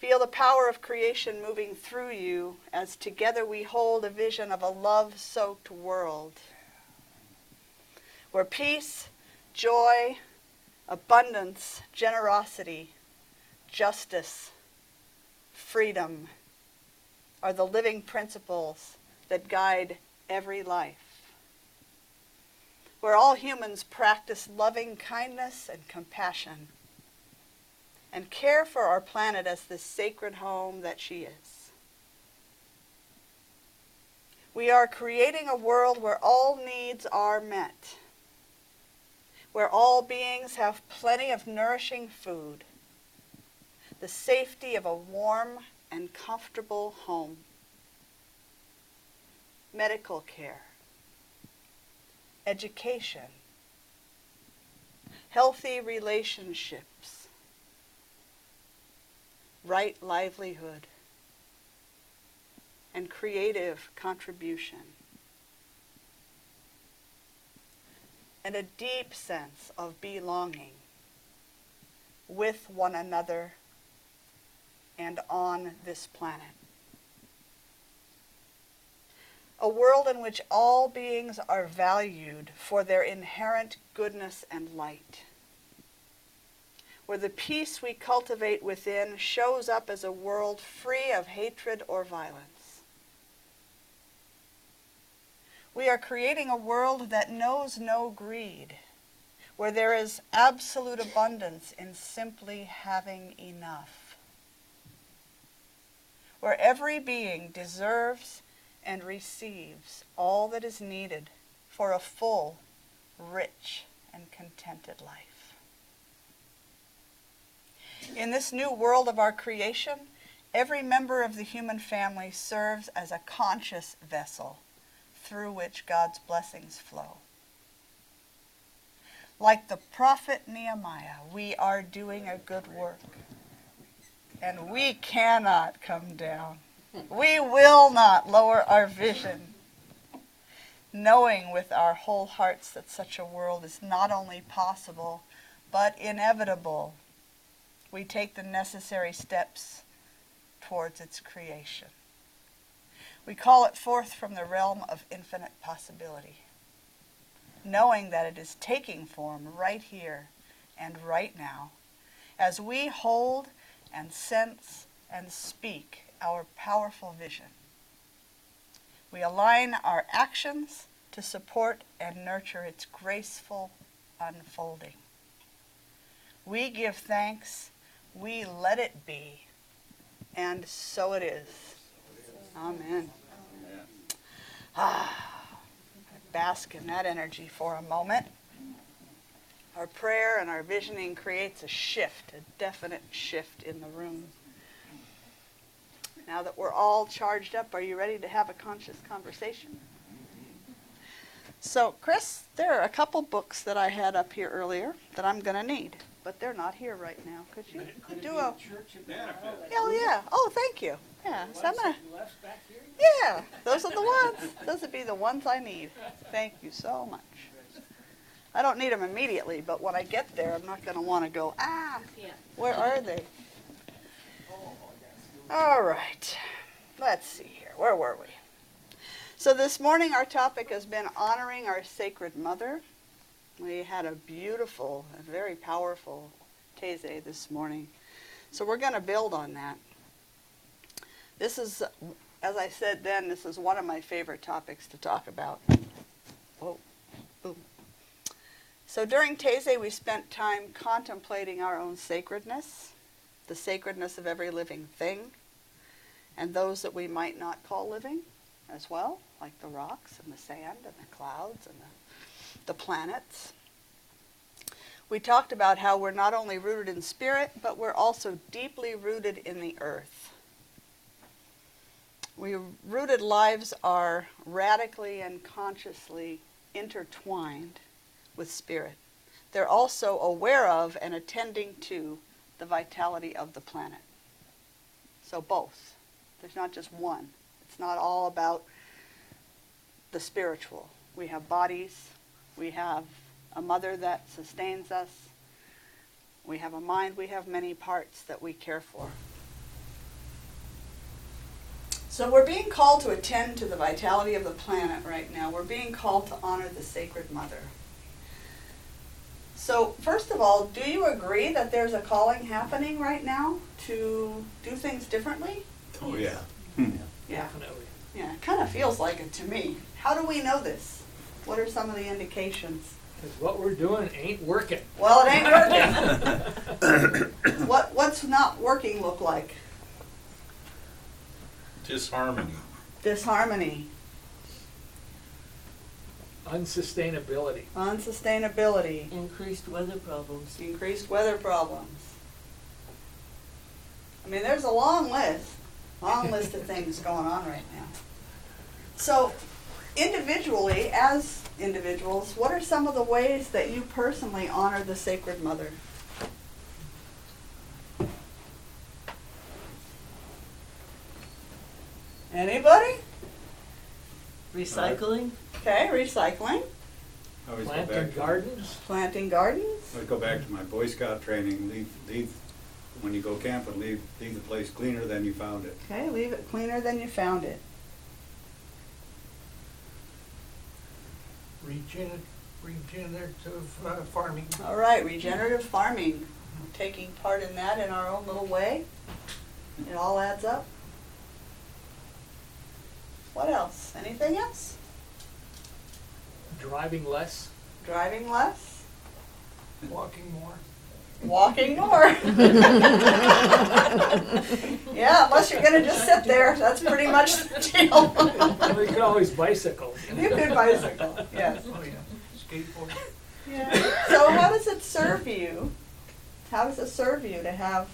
Feel the power of creation moving through you as together we hold a vision of a love soaked world where peace, joy, abundance, generosity, justice, freedom are the living principles that guide every life. Where all humans practice loving kindness and compassion and care for our planet as the sacred home that she is. We are creating a world where all needs are met where all beings have plenty of nourishing food, the safety of a warm and comfortable home, medical care, education, healthy relationships, right livelihood, and creative contribution. and a deep sense of belonging with one another and on this planet. A world in which all beings are valued for their inherent goodness and light. Where the peace we cultivate within shows up as a world free of hatred or violence. We are creating a world that knows no greed, where there is absolute abundance in simply having enough, where every being deserves and receives all that is needed for a full, rich, and contented life. In this new world of our creation, every member of the human family serves as a conscious vessel through which God's blessings flow. Like the prophet Nehemiah, we are doing a good work. And we cannot come down. We will not lower our vision, knowing with our whole hearts that such a world is not only possible, but inevitable. We take the necessary steps towards its creation. We call it forth from the realm of infinite possibility, knowing that it is taking form right here and right now as we hold and sense and speak our powerful vision. We align our actions to support and nurture its graceful unfolding. We give thanks, we let it be, and so it is. Amen. Ah, bask in that energy for a moment. Our prayer and our visioning creates a shift, a definite shift in the room. Now that we're all charged up, are you ready to have a conscious conversation? So, Chris, there are a couple books that I had up here earlier that I'm going to need, but they're not here right now. Could you do a? Oh yeah. Oh, thank you. Yeah. So I'm gonna. Yeah, those are the ones. Those would be the ones I need. Thank you so much. I don't need them immediately, but when I get there, I'm not going to want to go, ah, where are they? All right. Let's see here. Where were we? So this morning our topic has been honoring our sacred mother. We had a beautiful, a very powerful Taizé this morning. So we're going to build on that. This is, as I said then, this is one of my favorite topics to talk about. Whoa, boom. So during Taizé, we spent time contemplating our own sacredness, the sacredness of every living thing, and those that we might not call living as well, like the rocks and the sand and the clouds and the, the planets. We talked about how we're not only rooted in spirit, but we're also deeply rooted in the earth. We rooted lives are radically and consciously intertwined with spirit. They're also aware of and attending to the vitality of the planet. So both. There's not just one. It's not all about the spiritual. We have bodies, we have a mother that sustains us, we have a mind, we have many parts that we care for. So we're being called to attend to the vitality of the planet right now. We're being called to honor the sacred mother. So, first of all, do you agree that there's a calling happening right now to do things differently? Oh, yeah. Hmm. Yeah. Yeah, Yeah. it kind of feels like it to me. How do we know this? What are some of the indications? Because what we're doing ain't working. Well, it ain't working. what What's not working look like? Disharmony. Disharmony, Unsustainability. unsustainability, Increased weather problems. increased weather problems. I mean, there's a long list, long list of things going on right now. So, individually, as individuals, what are some of the ways that you personally honor the Sacred Mother? Anybody? Recycling. Okay, recycling, I always go Planting back to- gardens. planting gardens. I go back to my Boy Scout training, leave, leave, when you go camping, leave, leave the place cleaner than you found it. Okay, leave it cleaner than you found it. Regener- regenerative uh, farming. All right, regenerative farming, taking part in that in our own little way. It all adds up. What else? Anything else? Driving less. Driving less? Walking more. Walking more. yeah, unless you're gonna just sit there, that's pretty much the deal. We could always bicycle. you could bicycle, yes. Oh, yeah. Skateboard. Yeah. So how does it serve you? How does it serve you to have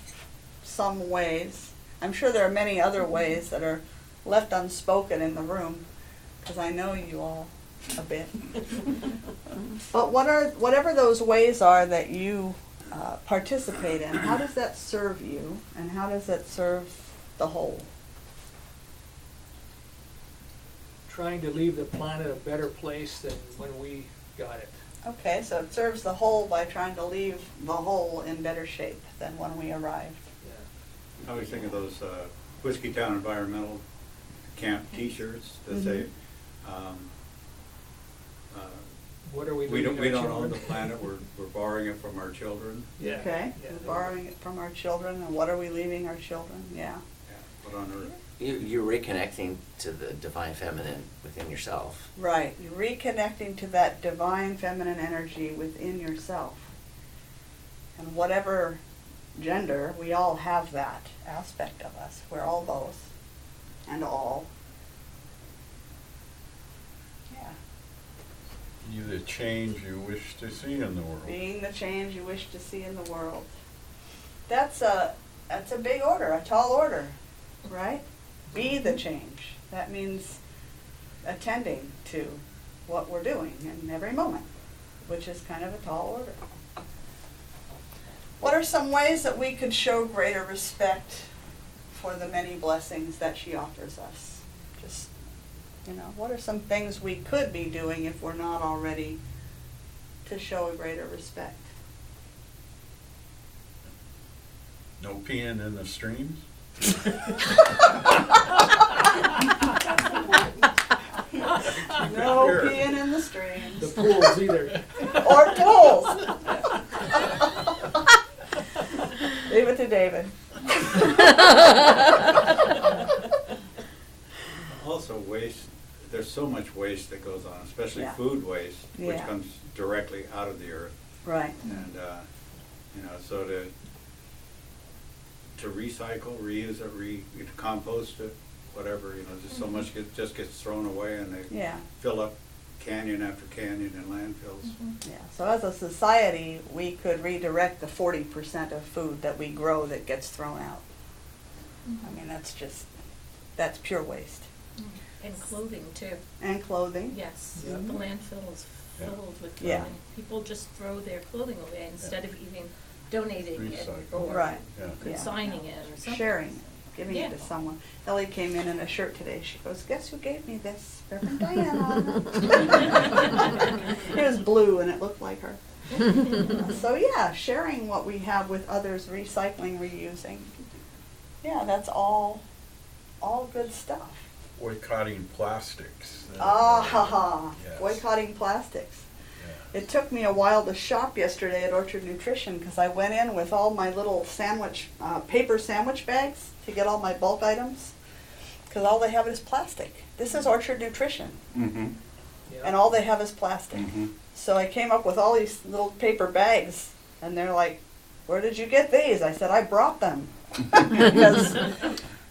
some ways? I'm sure there are many other ways that are left unspoken in the room, because I know you all a bit. but what are whatever those ways are that you uh, participate in? How does that serve you, and how does that serve the whole? Trying to leave the planet a better place than when we got it. Okay, so it serves the whole by trying to leave the whole in better shape than when we arrived. Yeah. I always think of those uh, Whiskeytown Environmental Camp T-shirts that say, um, What are we We don't, leaving we our don't own children? the planet, we're, we're borrowing it from our children. Yeah. Okay, yeah, we're borrowing it from our children, and what are we leaving our children? Yeah. Yeah, Put on Earth. You, you're reconnecting to the divine feminine within yourself. Right, you're reconnecting to that divine feminine energy within yourself. And whatever gender, we all have that aspect of us. We're all both and all. Yeah, You the change you wish to see in the world. being the change you wish to see in the world. That's a that's a big order, a tall order, right? Be the change. That means attending to what we're doing in every moment, which is kind of a tall order. What are some ways that we could show greater respect for the many blessings that she offers us? Just, you know, what are some things we could be doing if we're not already to show a greater respect? No peeing in the streams? No Sure. peeing in the streams. The streams. pools either. Or pools. Leave it to David. Also waste, there's so much waste that goes on, especially Yeah. food waste, which Yeah. comes directly out of the earth. Right. And, uh, you know, so to, to recycle, reuse it, re, compost it, whatever, you know, just so mm-hmm. much get, just gets thrown away and they Yeah. fill up canyon after canyon in landfills. Mm-hmm. Yeah. So as a society, we could redirect the forty percent of food that we grow that gets thrown out. Mm-hmm. I mean, that's just, that's pure waste. And clothing too, And clothing. yes. Yeah. The landfill is Yeah. filled with Yeah. clothing. People just throw their clothing away instead of even donating it Recycle. or Right. Yeah. consigning it or something. Sharing, giving it to Yeah. someone. Ellie came in in a shirt today. She goes, guess who gave me this? Reverend Diana. It was blue and it looked like her. So yeah, sharing what we have with others, recycling, reusing. Yeah, that's all, all good stuff. Boycotting plastics. Ah ha ha, Yes. boycotting plastics. Yeah. It took me a while to shop yesterday at Orchard Nutrition because I went in with all my little sandwich, uh, paper sandwich bags to get all my bulk items. Because all they have is plastic. This is Orchard Nutrition, Mm-hmm, Yeah. and all they have is plastic. mm-hmm. So I came up with all these little paper bags, and they're like, "Where did you get these?" I said, "I brought them because,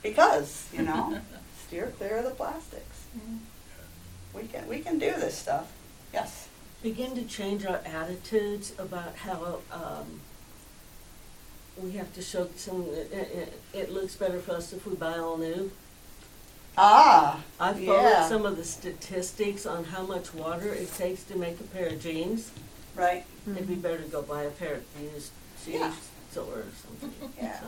because you know, steer clear of the plastics. We can we can do this stuff. Yes. begin to change our attitudes about how um, we have to show some. It, it, it looks better for us if we buy all new. Ah. I followed yeah. some of the statistics on how much water it takes to make a pair of jeans. Right. It'd be better to go buy a pair of used jeans Yeah. or something. Yeah. So,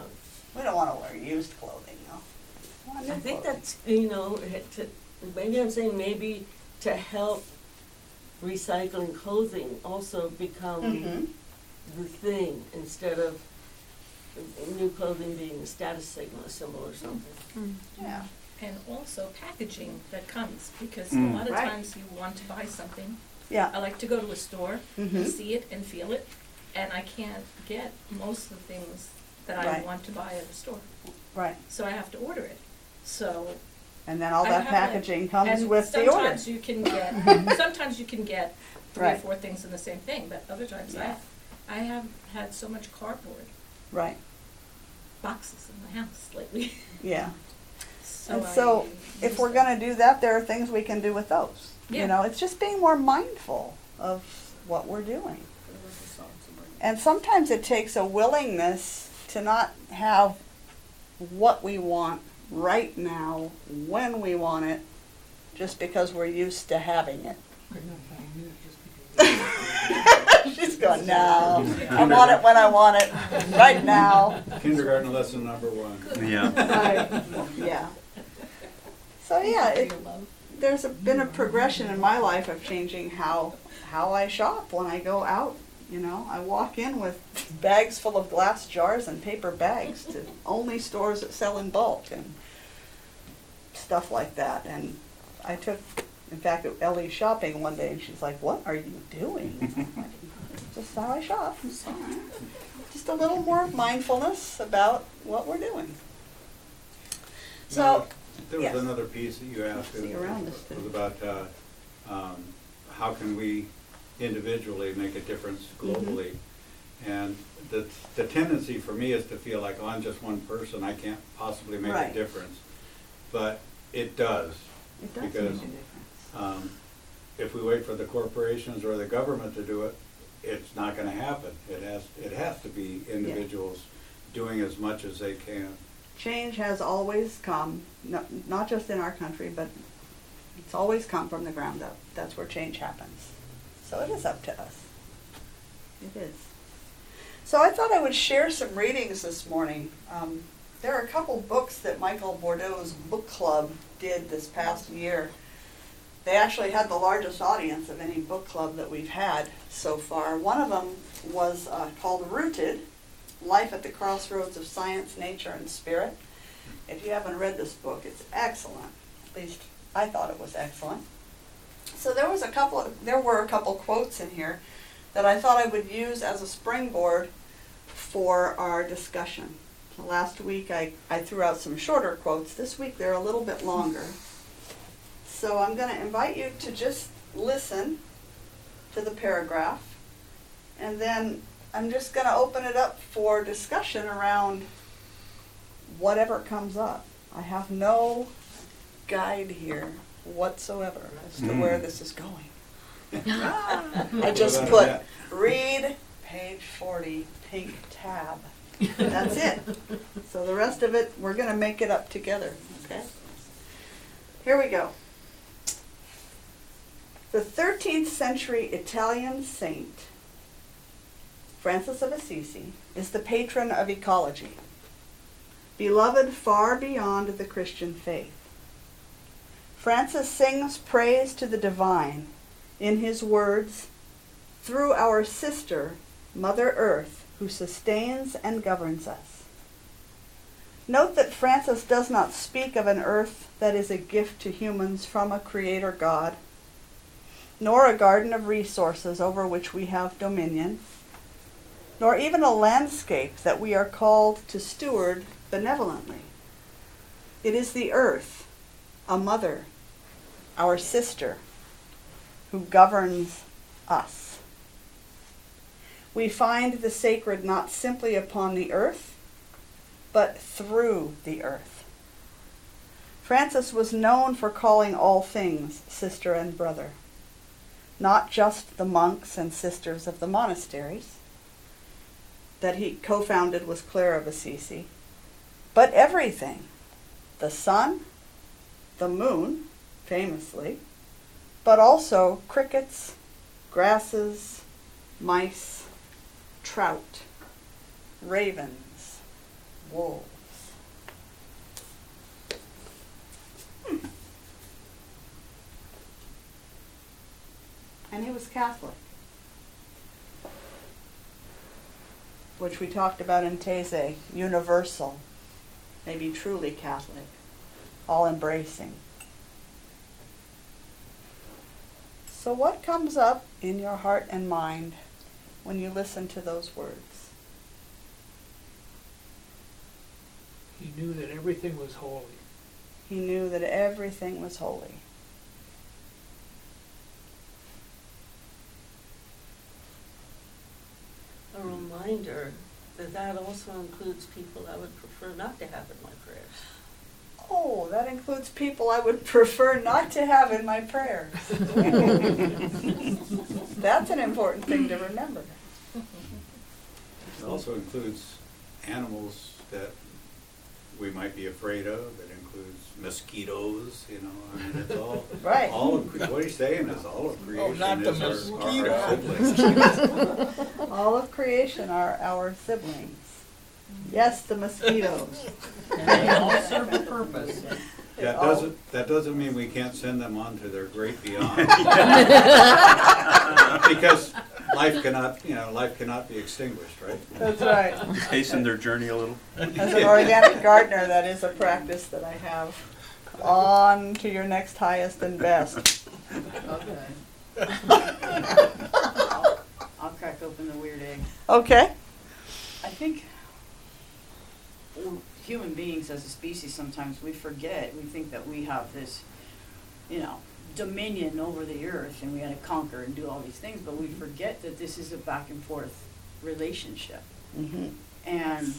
We don't want to wear used clothing, though. New I think clothing. that's you know to, maybe I'm saying maybe to help recycling clothing also become. Mhm. the thing instead of new clothing being a status signal, a symbol or something. Yeah. And also packaging that comes, because a Mm. lot of Right. times you want to buy something. I Yeah. like to go to a store, Mhm. see it and feel it, and I can't get most of the things that I Right. want to buy at a store. Right. So I have to order it. So And then all I that have, like- packaging comes and with the order. sometimes you can get, sometimes you can get three or Right. four things in the same thing, but other times Yeah. I, I have had so much cardboard Right. boxes in my house lately. Yeah. So and I so, if we're them. to do that, there are things we can do with those. Yeah. You know, it's just being more mindful of what we're doing. And sometimes it takes a willingness to not have what we want right now, when we want it, just because we're used to having it. She's going, no, I want it when I want it, right now. Kindergarten lesson number one. Yeah. Right, yeah. So yeah, it, there's a, been a progression in my life of changing how, how I shop when I go out. You know, I walk in with bags full of glass jars and paper bags to only stores that sell in bulk and stuff like that. And I took In fact, Ellie's shopping one day and she's like, what are you doing? I'm like, Just how I shop. Just a little more mindfulness about what we're doing. So, Now, There was yes. another piece that you asked. See it around us, Was about, uh, um, how can we individually make a difference Mm-hmm. globally? And the, the tendency for me is to feel like, oh, I'm just one person, I can't possibly make a difference. But it does. it does make a because, difference. Um, If we wait for the corporations or the government to do it, it's not gonna happen. It has, it has to be individuals doing as much as they can. Change has always come, not, not just in our country, but it's always come from the ground up. That's where change happens. So it is up to us. It is. So I thought I would share some readings this morning. Um, there are a couple books that Michael Bordeaux's book club did this past year. They actually had the largest audience of any book club that we've had so far. One of them was uh, called Rooted, Life at the Crossroads of Science, Nature, and Spirit. If you haven't read this book, it's excellent. At least I thought it was excellent. So there was a couple, there were a couple quotes in here that I thought I would use as a springboard for our discussion. Last week I, I threw out some shorter quotes. This week they're a little bit longer. So I'm going to invite you to just listen to the paragraph. And then I'm just going to open it up for discussion around whatever comes up. I have no guide here whatsoever as to where this is going. I just put read page 40, pink tab. That's it. So the rest of it, we're going to make it up together, okay? Here we go. The 13th century Italian saint, Francis of Assisi, is the patron of ecology, beloved far beyond the Christian faith. Francis sings praise to the divine in his words, through our sister, Mother Earth, who sustains and governs us. Note that Francis does not speak of an earth that is a gift to humans from a creator God, nor a garden of resources over which we have dominion, nor even a landscape that we are called to steward benevolently. It is the earth, a mother, our sister, who governs us. We find the sacred not simply upon the earth, but through the earth. Francis was known for calling all things sister and brother, not just the monks and sisters of the monasteries that he co founded with Clara of Assisi, but everything the sun, the moon, famously, but also crickets, grasses, mice, trout, ravens, wolves. Hmm. And he was Catholic, which we talked about in Taizé, universal, maybe truly Catholic, all embracing. So, what comes up in your heart and mind when you listen to those words? He knew that everything was holy. He knew that everything was holy. A reminder that that also includes people I would prefer not to have in my prayers. Oh, that includes people I would prefer not to have in my prayers. That's an important thing to remember. It also includes animals that we might be afraid of. It includes mosquitoes, you know, I mean, it's all, Right. all of, cre- what he's saying is all of oh, creation not the is our- our, our siblings. All of creation are our siblings. Yes, the mosquitoes. They all serve a purpose. That doesn't, that doesn't mean we can't send them on to their great beyond. Because life cannot, you know, life cannot be extinguished, right? That's right. Hasten their journey a little. As an organic gardener, that is a practice that I have. On to your next highest and best. Okay. I'll I'll crack open the weird egg. Okay. I think w- human beings as a species, sometimes we forget, we think that we have this, you know, dominion over the earth and we gotta conquer and do all these things, but we forget that this is a back and forth relationship. Mm-hmm. And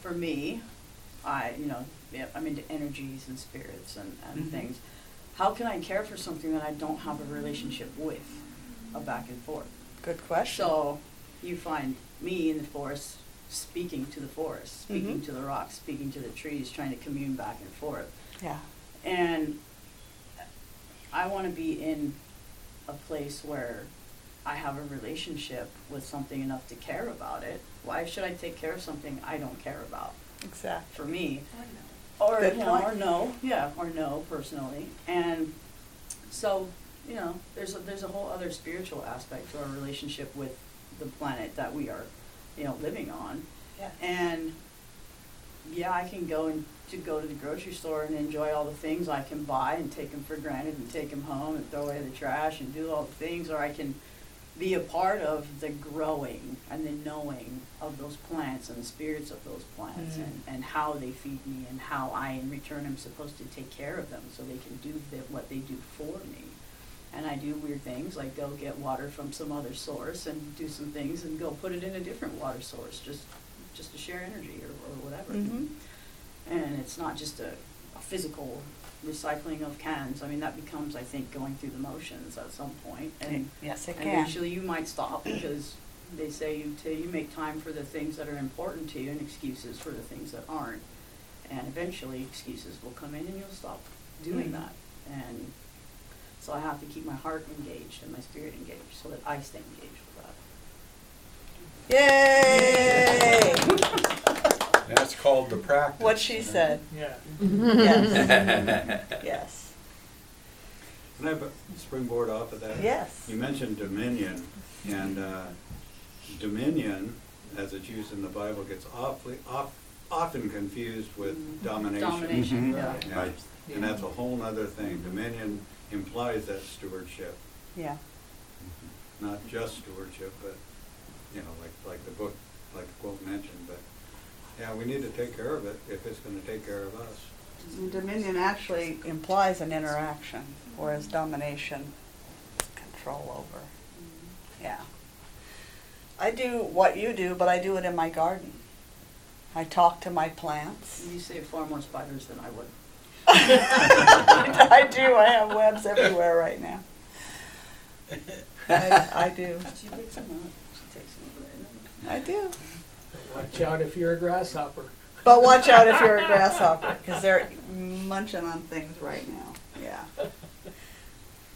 for me, I, you know, yeah, I'm into energies and spirits and, and Mhm. things. How can I care for something that I don't have a relationship with, a back and forth? Good question. So you find me in the forest speaking to the forest, speaking Mhm. to the rocks, speaking to the trees, trying to commune back and forth. Yeah. And I want to be in a place where I have a relationship with something enough to care about it. Why should I take care of something I don't care about? Exactly. For me, or Good you know, or no, yeah, or no personally. And so, you know, there's a, there's a whole other spiritual aspect to our relationship with the planet that we are, you know, living on. Yeah. And yeah, I can go and to go to the grocery store and enjoy all the things I can buy and take them for granted and take them home and throw away the trash and do all the things, or I can be a part of the growing and the knowing of those plants and the spirits of those plants Mhm. and, and how they feed me and how I in return am supposed to take care of them so they can do the, what they do for me. And I do weird things like go get water from some other source and do some things and go put it in a different water source just just to share energy or, or whatever. Mhm. And it's not just a, a physical recycling of cans. I mean that becomes I think going through the motions at some point. and Yes, it and can. eventually you might stop because they say you ta you make time for the things that are important to you and excuses for the things that aren't. And eventually excuses will come in and you'll stop doing Mhm. that. And so I have to keep my heart engaged and my spirit engaged so that I stay engaged with that. Yay! That's called the practice. what she said. Yeah. Yes. yes. Can I have a springboard off of that? Yes. You mentioned dominion, and uh, dominion, as it's used in the Bible, gets awfully, off- often confused with Mhm. domination. Domination, Mhm. yeah. Yeah. Right. And that's a whole other thing. Dominion implies that stewardship, Yeah. Mm-hmm. not just stewardship, but, you know, like, like the book, like the quote mentioned, but, yeah, we need to take care of it if it's gonna take care of us. Dominion actually implies an interaction, whereas domination, control over. Mm-hmm. Yeah. I do what you do, but I do it in my garden. I talk to my plants. You save far more spiders than I would. I do. I have webs everywhere right now. I, I do. She picks them up, she takes them over. I do. Watch out if you're a grasshopper. But watch out if you're a grasshopper, because they're munching on things right now. Yeah.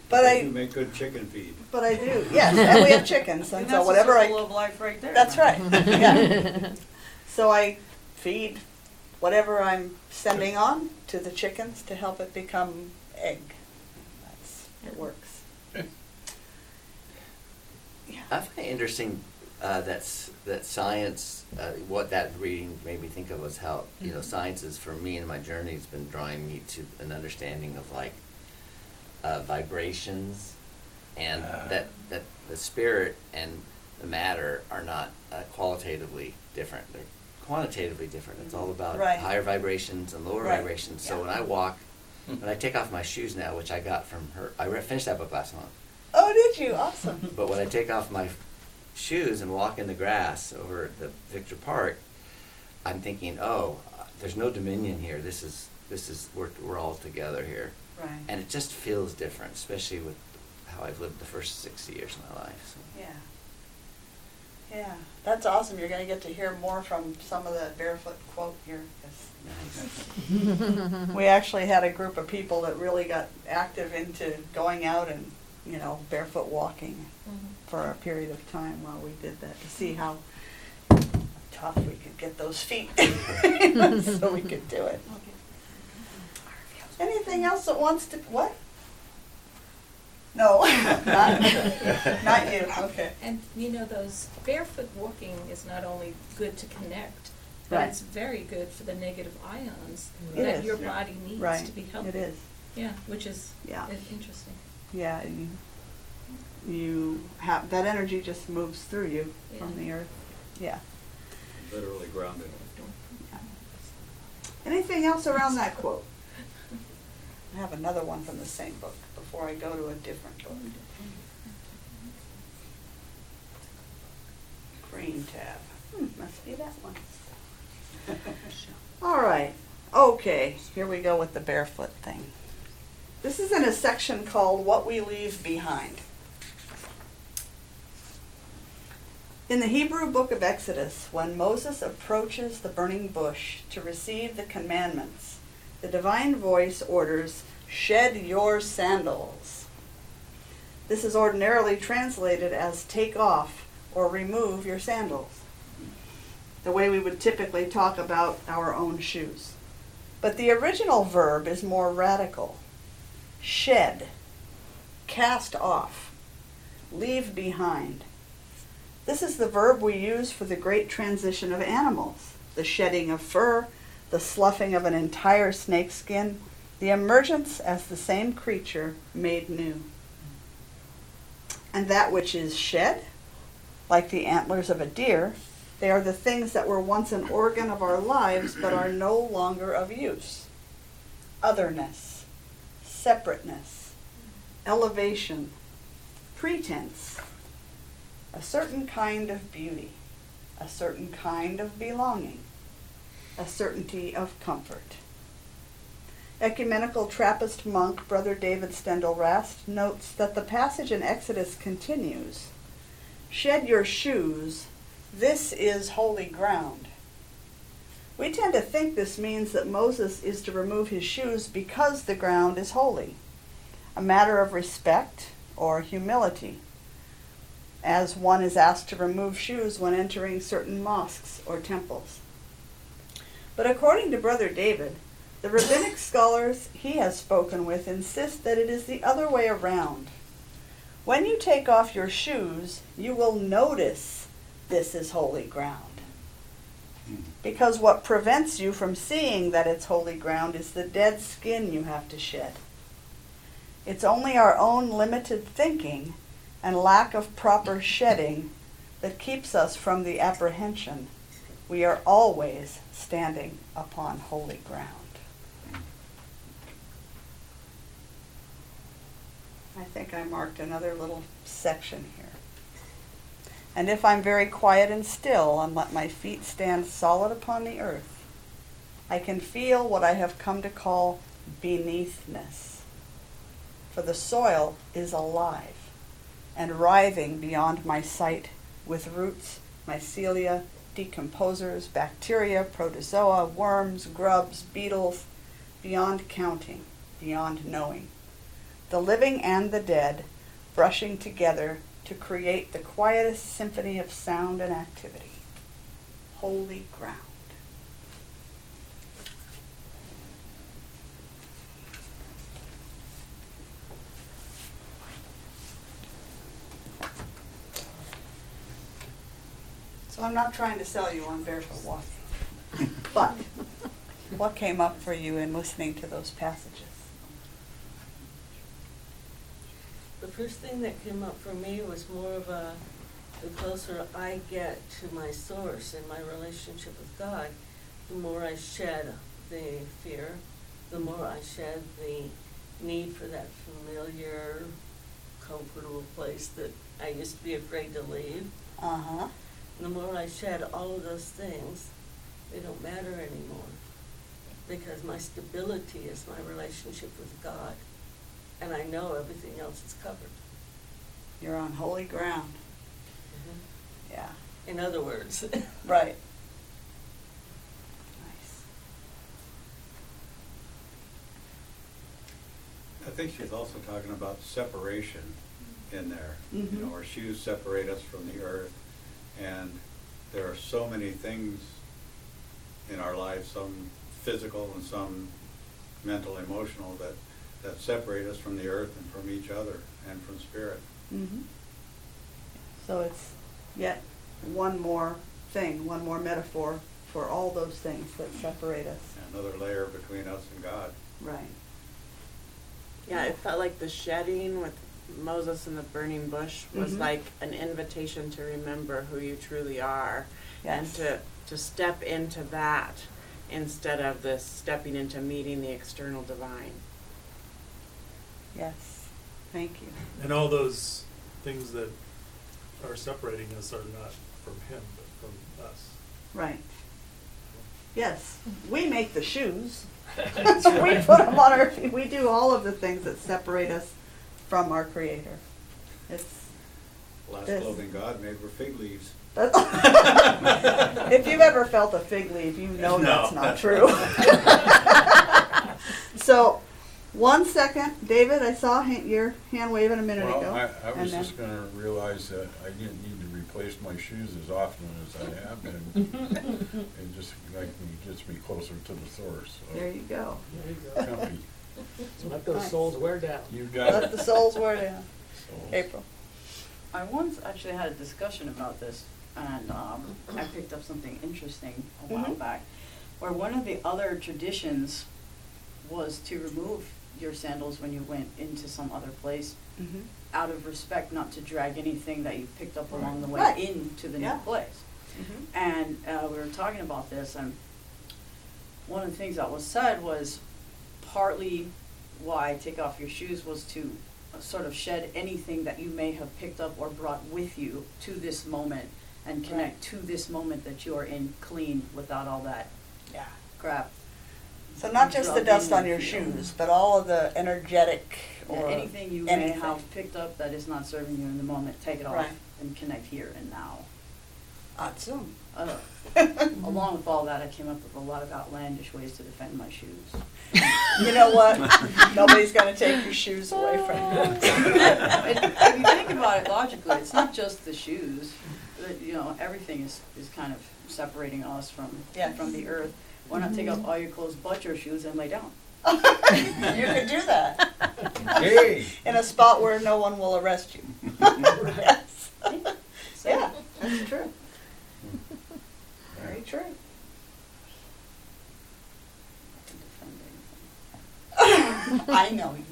But You I, make good chicken feed. but I do. Yes, and we have chickens, and so whatever That's I. a circle of life right there. That's right. Yeah. So I feed whatever I'm sending on to the chickens to help it become egg. That's it works. Yeah. I find it interesting uh, that's that science. Uh, what that reading made me think of was how you know Mhm. science is for me in my journey has been drawing me to an understanding of like uh, vibrations, and Ah. that that the spirit and the matter are not uh, qualitatively different. They're quantitatively different. It's all about Right. higher vibrations and lower Right. vibrations. So Yeah. when I walk, when I take off my shoes now, which I got from her, I re- finished that book last month. Oh, did you? Awesome. But when I take off my shoes and walk in the grass over at the Victor Park, I'm thinking, oh, uh, there's no dominion here. This is this is we're we're all together here, Right. and it just feels different, especially with how I've lived the first sixty years of my life. So. Yeah. Yeah, that's awesome. You're going to get to hear more from some of the barefoot quote here. Nice. we actually had a group of people that really got active into going out and, you know, barefoot walking mm-hmm. for a period of time while we did that to see how tough we could get those feet so we could do it. Anything else that wants to, what? No, not, not you, okay. And you know, those barefoot walking is not only good to connect, but Right. it's very good for the negative ions It that is. your body needs Right, to be healthy. it is. Yeah, which is Yeah. i- interesting. Yeah, you, you have, that energy just moves through you from Yeah. the earth. Yeah. Literally grounded. Anything else around that quote? I have another one from the same book before I go to a different book. Green tab. Hmm, must be that one. All right. Okay, here we go with the barefoot thing. This is in a section called What We Leave Behind. In the Hebrew book of Exodus, when Moses approaches the burning bush to receive the commandments, the divine voice orders, Shed your sandals. This is ordinarily translated as take off or remove your sandals, the way we would typically talk about our own shoes. But the original verb is more radical shed, cast off, leave behind. This is the verb we use for the great transition of animals the shedding of fur, the sloughing of an entire snakeskin, the emergence as the same creature made new. And that which is shed, like the antlers of a deer, they are the things that were once an organ of our lives but are no longer of use. Otherness, separateness, elevation, pretense, a certain kind of beauty, a certain kind of belonging, a certainty of comfort. Ecumenical Trappist monk Brother David Steindl-Rast notes that the passage in Exodus continues Shed your shoes, this is holy ground. We tend to think this means that Moses is to remove his shoes because the ground is holy, a matter of respect or humility, as one is asked to remove shoes when entering certain mosques or temples. But according to Brother David, the rabbinic scholars he has spoken with insist that it is the other way around. When you take off your shoes, you will notice this is holy ground. Hmm. Because what prevents you from seeing that it's holy ground is the dead skin you have to shed. It's only our own limited thinking and lack of proper shedding that keeps us from the apprehension we are always standing upon holy ground. I think I marked another little section here. And if I'm very quiet and still and let my feet stand solid upon the earth, I can feel what I have come to call beneathness. For the soil is alive and writhing beyond my sight with roots, mycelia, decomposers, bacteria, protozoa, worms, grubs, beetles, beyond counting, beyond knowing. The living and the dead brushing together to create the quietest symphony of sound and activity. Holy ground. So I'm not trying to sell you on barefoot walking. But what came up for you in listening to those passages? The first thing that came up for me was more of a, the closer I get to my source and my relationship with God, the more I shed the fear, the more I shed the need for that familiar, comfortable place that I used to be afraid to leave. Uh-huh. The more I shed all of those things, they don't matter anymore. Because my stability is my relationship with God. And I know everything else is covered. You're on holy ground. Yeah. In other words. Right. Nice. I think she's also talking about separation in there. You Mhm. know, our shoes separate us from the earth, and there are so many things in our lives, some physical and some mental, emotional, that, that separate us from the earth and from each other and from spirit. Mm-hmm. So it's yet one more thing, one more metaphor for all those things that separate us. Another layer between us and God. Right. Yeah, it felt like the shedding with Moses and the burning bush was Mhm. like an invitation to remember who you truly are and to to step into that instead of the stepping into meeting the external divine. Yes, thank you. And all those things that are separating us are not from him, but from us. Right. Yes, we make the shoes. we put them on our feet. We do all of the things that separate us from our Creator. It's Last Yes. clothing God made were fig leaves. if you've ever felt a fig leaf, you know that's No. not true. so, one second, David. I saw ha- your hand waving a minute Well, ago. I, I was then- just gonna realize that I didn't need to replace my shoes as often as I have been. It just like me, gets me closer to the source. so There you go. There you go. Comfy. Let those soles wear down. You got Let it. the souls wear down. So- April. I once actually had a discussion about this, and um, I picked up something interesting a while Mhm. back, where one of the other traditions was to remove your sandals when you went into some other place, Mm-hmm. out of respect not to drag anything that you picked up along the way Right. into the Yeah. new place. Mm-hmm. And uh, we were talking about this, and one of the things that was said was partly why take off your shoes was to sort of shed anything that you may have picked up or brought with you to this moment and connect to this moment that you are in clean without all that Yeah. crap. So not just the dust on your shoes, but all of the energetic Yeah, or anything you may anything. have picked up that is not serving you in the moment, take it off Right. and connect here and now. Awesome. Uh, along with all that, I came up with a lot of outlandish ways to defend my shoes. You know what? Nobody's gonna take your shoes away from you. And if you think about it logically, it's not just the shoes. That, You know, everything is, is kind of separating us from Yes. from the earth. Why not take off all your clothes but your shoes and lay down? You could do that. Hey. In a spot where no one will arrest you. Yes. So, Yeah, that's true. Very true. I know you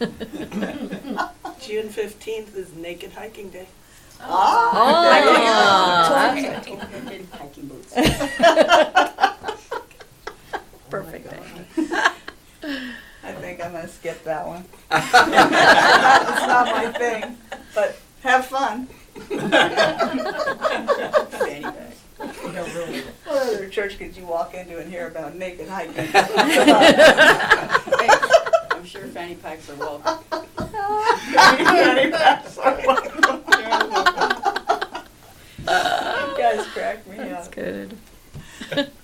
don't. June fifteenth is Naked Hiking Day. Ah, Oh, there you go. that's Naked hiking boots. Perfect oh day. I think I'm gonna skip that one. It's not my thing, but have fun. Fanny bag. What other church could you walk into and hear about naked hiking? I'm sure fanny packs are welcome. You guys crack me That's up. good.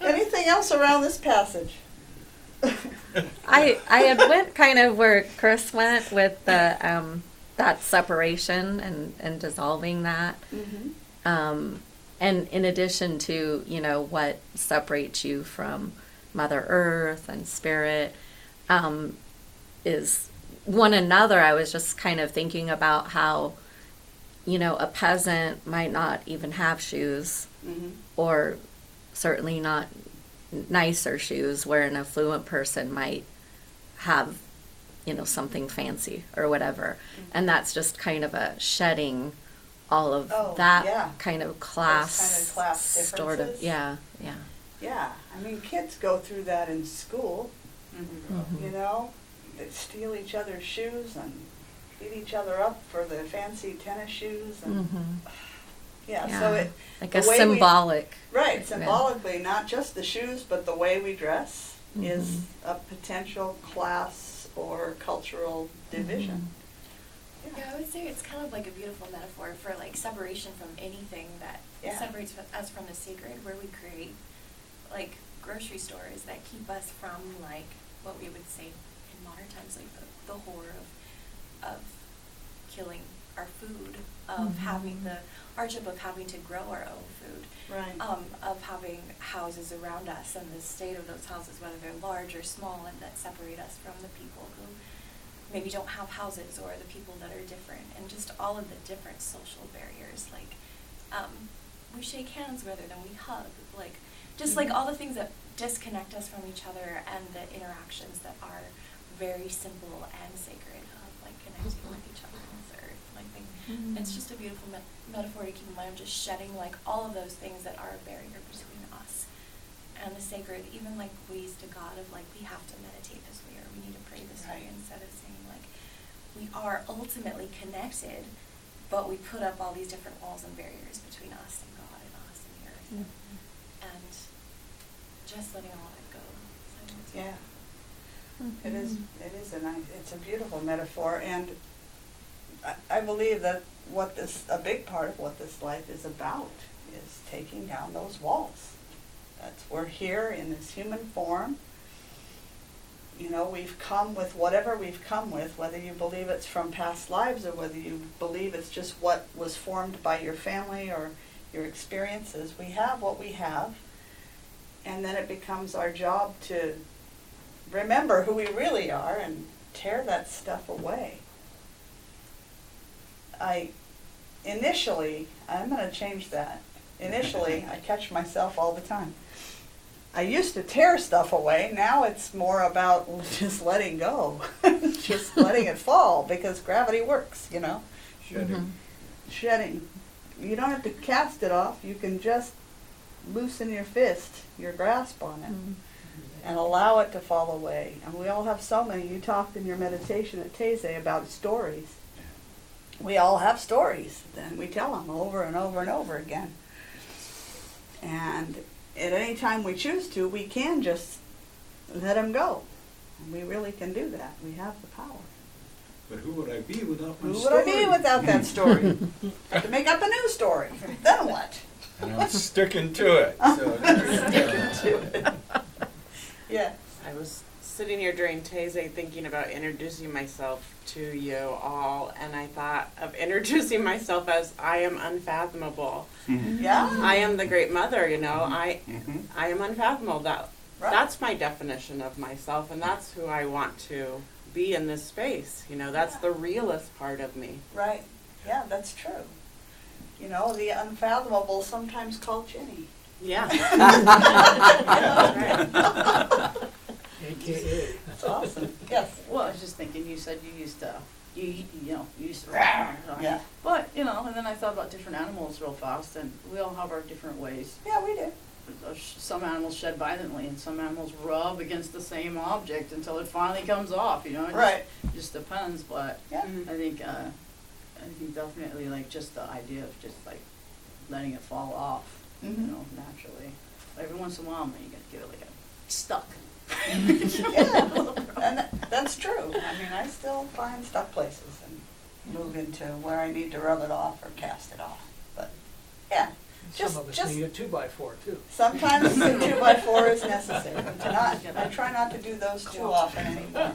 Anything else around this passage? I I had went kind of where Chris went with the um that separation and and dissolving that. Mm-hmm. Um, and in addition to you know what separates you from Mother Earth and Spirit, um, is one another. I was just kind of thinking about how, you know, a peasant might not even have shoes, Mm-hmm. or certainly not nicer shoes, where an affluent person might have, you know, something fancy or whatever. And that's just kind of a shedding all of Oh, that yeah. kind of class, kind of class sort of, yeah, yeah. Yeah, I mean, kids go through that in school, Mhm. you know? They steal each other's shoes and beat each other up for the fancy tennis shoes and, Mhm. Yeah, Yeah. so it. Like the a way we- symbolic. Right, Yeah. symbolically, not just the shoes, but the way we dress is Mhm. a potential class or cultural division. Yeah, I would say it's kind of like a beautiful metaphor for like separation from anything that Yeah. separates f- us from the sacred, where we create like grocery stores that keep us from like what we would say in modern times, like the, the horror of of killing our food, of Mhm. having the hardship of having to grow our own food, Right. um, of having houses around us and the state of those houses, whether they're large or small, and that separate us from the people who maybe don't have houses or the people that are different, and just all of the different social barriers. Like, um, we shake hands rather than we hug. Like, just like Mhm. all the things that disconnect us from each other and the interactions that are very simple and sacred of like connecting with each other on And I think. Mm-hmm. It's just a beautiful me- metaphor to keep in mind of just shedding like all of those things that are a barrier between us and the sacred, even like ways to God of like we have to meditate this way or we need to pray this way instead of saying like we are ultimately connected, but we put up all these different walls and barriers between us and God and us and the earth. And, and just letting all of it go. So I think it's Yeah. It is, mm-hmm. it is a nice, it's a beautiful metaphor, and I, I believe that what this, a big part of what this life is about is taking down those walls. That's, we're here in this human form. You know, we've come with whatever we've come with, whether you believe it's from past lives or whether you believe it's just what was formed by your family or your experiences. We have what we have, and then it becomes our job to remember who we really are and tear that stuff away. I initially, I'm going to change that. Initially, I catch myself all the time. I used to tear stuff away. Now it's more about just letting go, just letting it fall because gravity works, you know. Shedding. Mm-hmm. Shedding. You don't have to cast it off. You can just loosen your fist, your grasp on it mm-hmm. and allow it to fall away. And we all have so many. You talked in your meditation at Taizé about stories. We all have stories, and we tell them over and over and over again. And at any time we choose to, we can just let them go. And we really can do that. We have the power. But who would I be without my Who would story? I be without that story? have to make up a new story. Then what? And I'm sticking to it, so. Sticking to it. Yeah. I was sitting here during Taizé thinking about introducing myself to you all, and I thought of introducing myself as I am unfathomable. Yeah. I am the great mother, you know. I Mhm. I am unfathomable. That Right. that's my definition of myself, and that's who I want to be in this space. You know, that's the realest part of me. Right. Yeah, that's true. You know, the unfathomable, sometimes called Jenny. Yeah. AKA. That's awesome. Yes. Well, I was just thinking, you said you used to, you, you know, you used to. Yeah. But, you know, and then I thought about different animals real fast, and we all have our different ways. Yeah, we do. Some animals shed violently, and some animals rub against the same object until it finally comes off, you know? It just- Right. Just depends, but Yeah. I think, uh, I think definitely like just the idea of just like letting it fall off, you Mhm. know, naturally. Every once in a while, man, you gotta get it like a stuck. Yeah. And that, that's true. I mean, I still find stuck places and move into where I need to rub it off or cast it off. But, yeah. Just, Some of us just need a two by four too. sometimes the two by four is necessary. To not, I try not to do those too often anymore.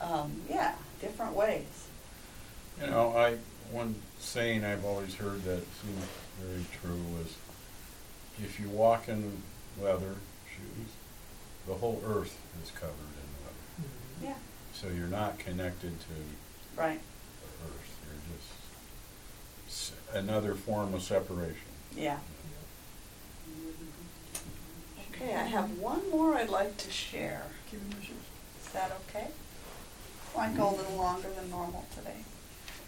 Um, yeah, different ways. You know, I, one saying I've always heard that seems very true was, if you walk in leather shoes, the whole earth is covered in leather. Yeah. So you're not connected to Right. the earth, you're just s- another form of separation. Yeah. Okay, I have one more I'd like to share. Is that okay? Might go a little longer than normal today.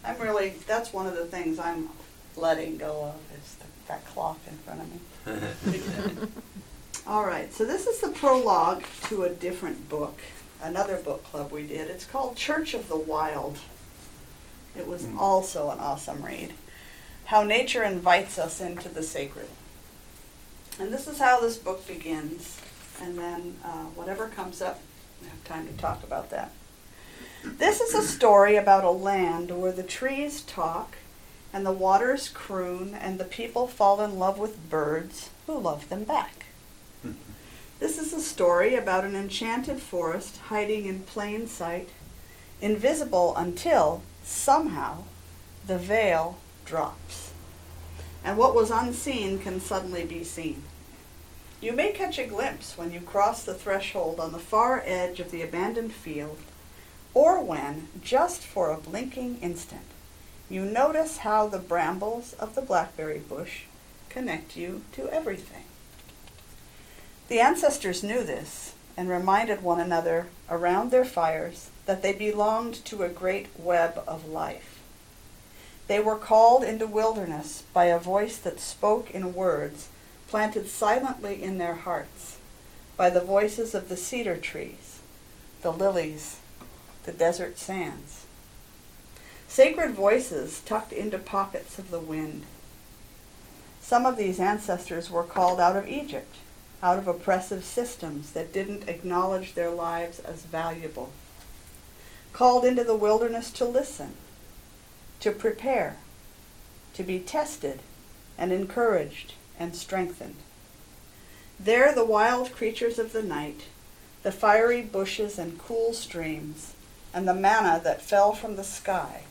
I'm really, that's one of the things I'm letting go of, is the- that clock in front of me. All right, so this is the prologue to a different book, another book club we did. It's called Church of the Wild. It was also an awesome read. How nature invites us into the sacred. And this is how this book begins. And then uh, whatever comes up, we have time to talk about that. This is a story about a land where the trees talk and the waters croon and the people fall in love with birds who love them back. This is a story about an enchanted forest hiding in plain sight, invisible until, somehow, the veil drops. And what was unseen can suddenly be seen. You may catch a glimpse when you cross the threshold on the far edge of the abandoned field, or when, just for a blinking instant, you notice how the brambles of the blackberry bush connect you to everything. The ancestors knew this, and reminded one another around their fires that they belonged to a great web of life. They were called into wilderness by a voice that spoke in words planted silently in their hearts by the voices of the cedar trees, the lilies, the desert sands. Sacred voices tucked into pockets of the wind. Some of these ancestors were called out of Egypt, out of oppressive systems that didn't acknowledge their lives as valuable. Called into the wilderness to listen, to prepare, to be tested and encouraged and strengthened. There the wild creatures of the night, the fiery bushes and cool streams, and the manna that fell from the sky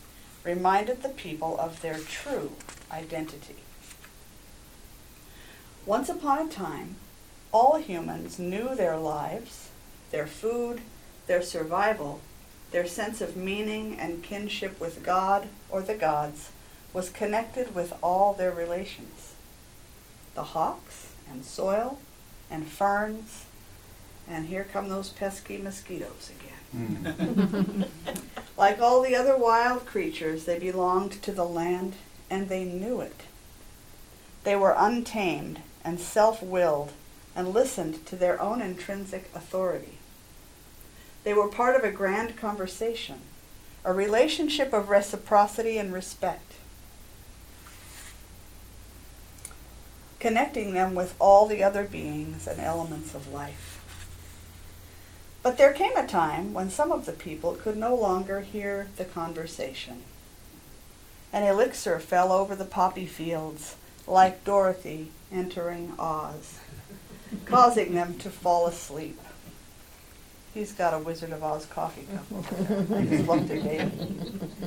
reminded the people of their true identity. Once upon a time, all humans knew their lives, their food, their survival, their sense of meaning and kinship with God or the gods was connected with all their relations. The hawks and soil and ferns, and here come those pesky mosquitoes again. Hmm. like all the other wild creatures, they belonged to the land and they knew it. They were untamed and self willed and listened to their own intrinsic authority. They were part of a grand conversation, a relationship of reciprocity and respect, connecting them with all the other beings and elements of life. But there came a time when some of the people could no longer hear the conversation. An elixir fell over the poppy fields, like Dorothy entering Oz, causing them to fall asleep. He's got a Wizard of Oz coffee cup over there. I just looked at Dave. Eh?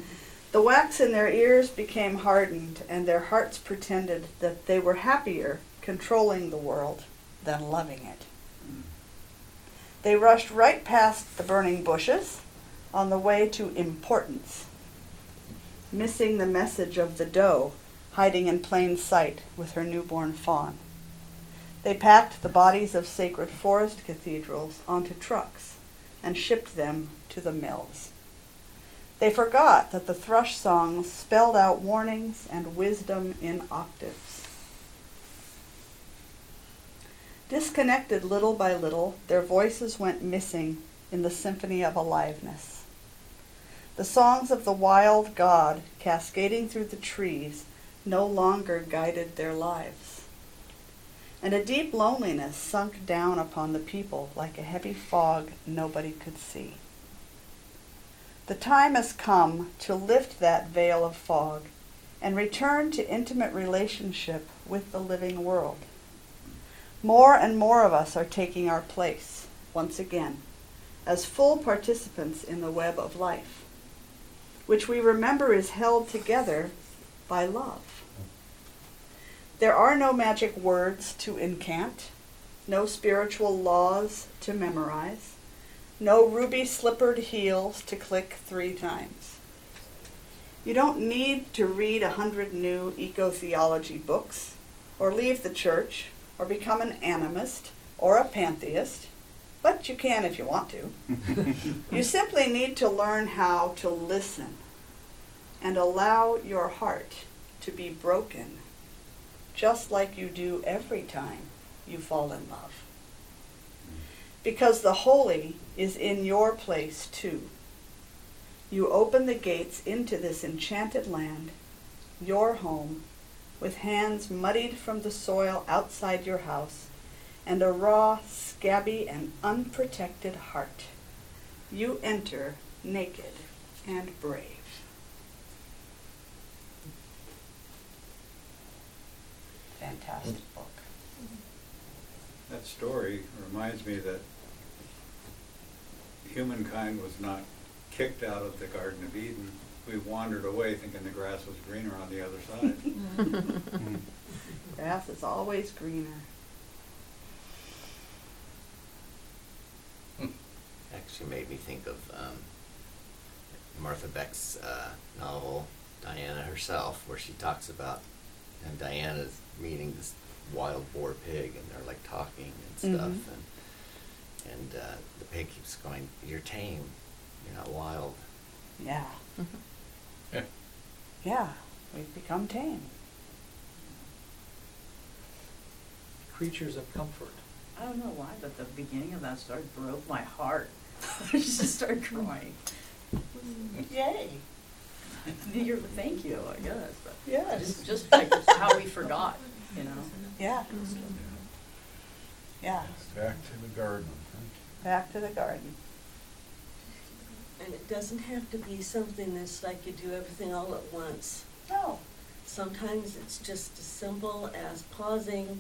The wax in their ears became hardened, and their hearts pretended that they were happier controlling the world than loving it. They rushed right past the burning bushes on the way to importance, missing the message of the doe hiding in plain sight with her newborn fawn. They packed the bodies of sacred forest cathedrals onto trucks and shipped them to the mills. They forgot that the thrush songs spelled out warnings and wisdom in octaves. Disconnected little by little, their voices went missing in the symphony of aliveness. The songs of the wild god cascading through the trees no longer guided their lives. And a deep loneliness sunk down upon the people like a heavy fog nobody could see. The time has come to lift that veil of fog and return to intimate relationship with the living world. More and more of us are taking our place, once again, as full participants in the web of life, which we remember is held together by love. There are no magic words to incant, no spiritual laws to memorize, no ruby slippered heels to click three times. You don't need to read a hundred new eco theology books, or leave the church, or become an animist, or a pantheist, but you can if you want to. you simply need to learn how to listen and allow your heart to be broken, just like you do every time you fall in love. Because the holy is in your place too. You open the gates into this enchanted land, your home, with hands muddied from the soil outside your house, and a raw, scabby, and unprotected heart. You enter naked and brave. Fantastic book. That story reminds me that humankind was not kicked out of the Garden of Eden. We wandered away thinking the grass was greener on the other side. Grass is always greener. Actually made me think of um, Martha Beck's uh, novel, Diana herself, where she talks about, and Diana's meeting this wild boar pig, and they're like talking and stuff, Mhm. and and uh, the pig keeps going, "You're tame. You're not wild." Yeah. Yeah. Yeah, we've become tame. Creatures of comfort. I don't know why, but the beginning of that story broke my heart. I just started crying. Yay. You're, thank you, I guess, but Yes. just, just like how we forgot, you know? Yeah. Yeah, Back to the garden. back to the garden. And it doesn't have to be something that's like you do everything all at once. No. Sometimes it's just as simple as pausing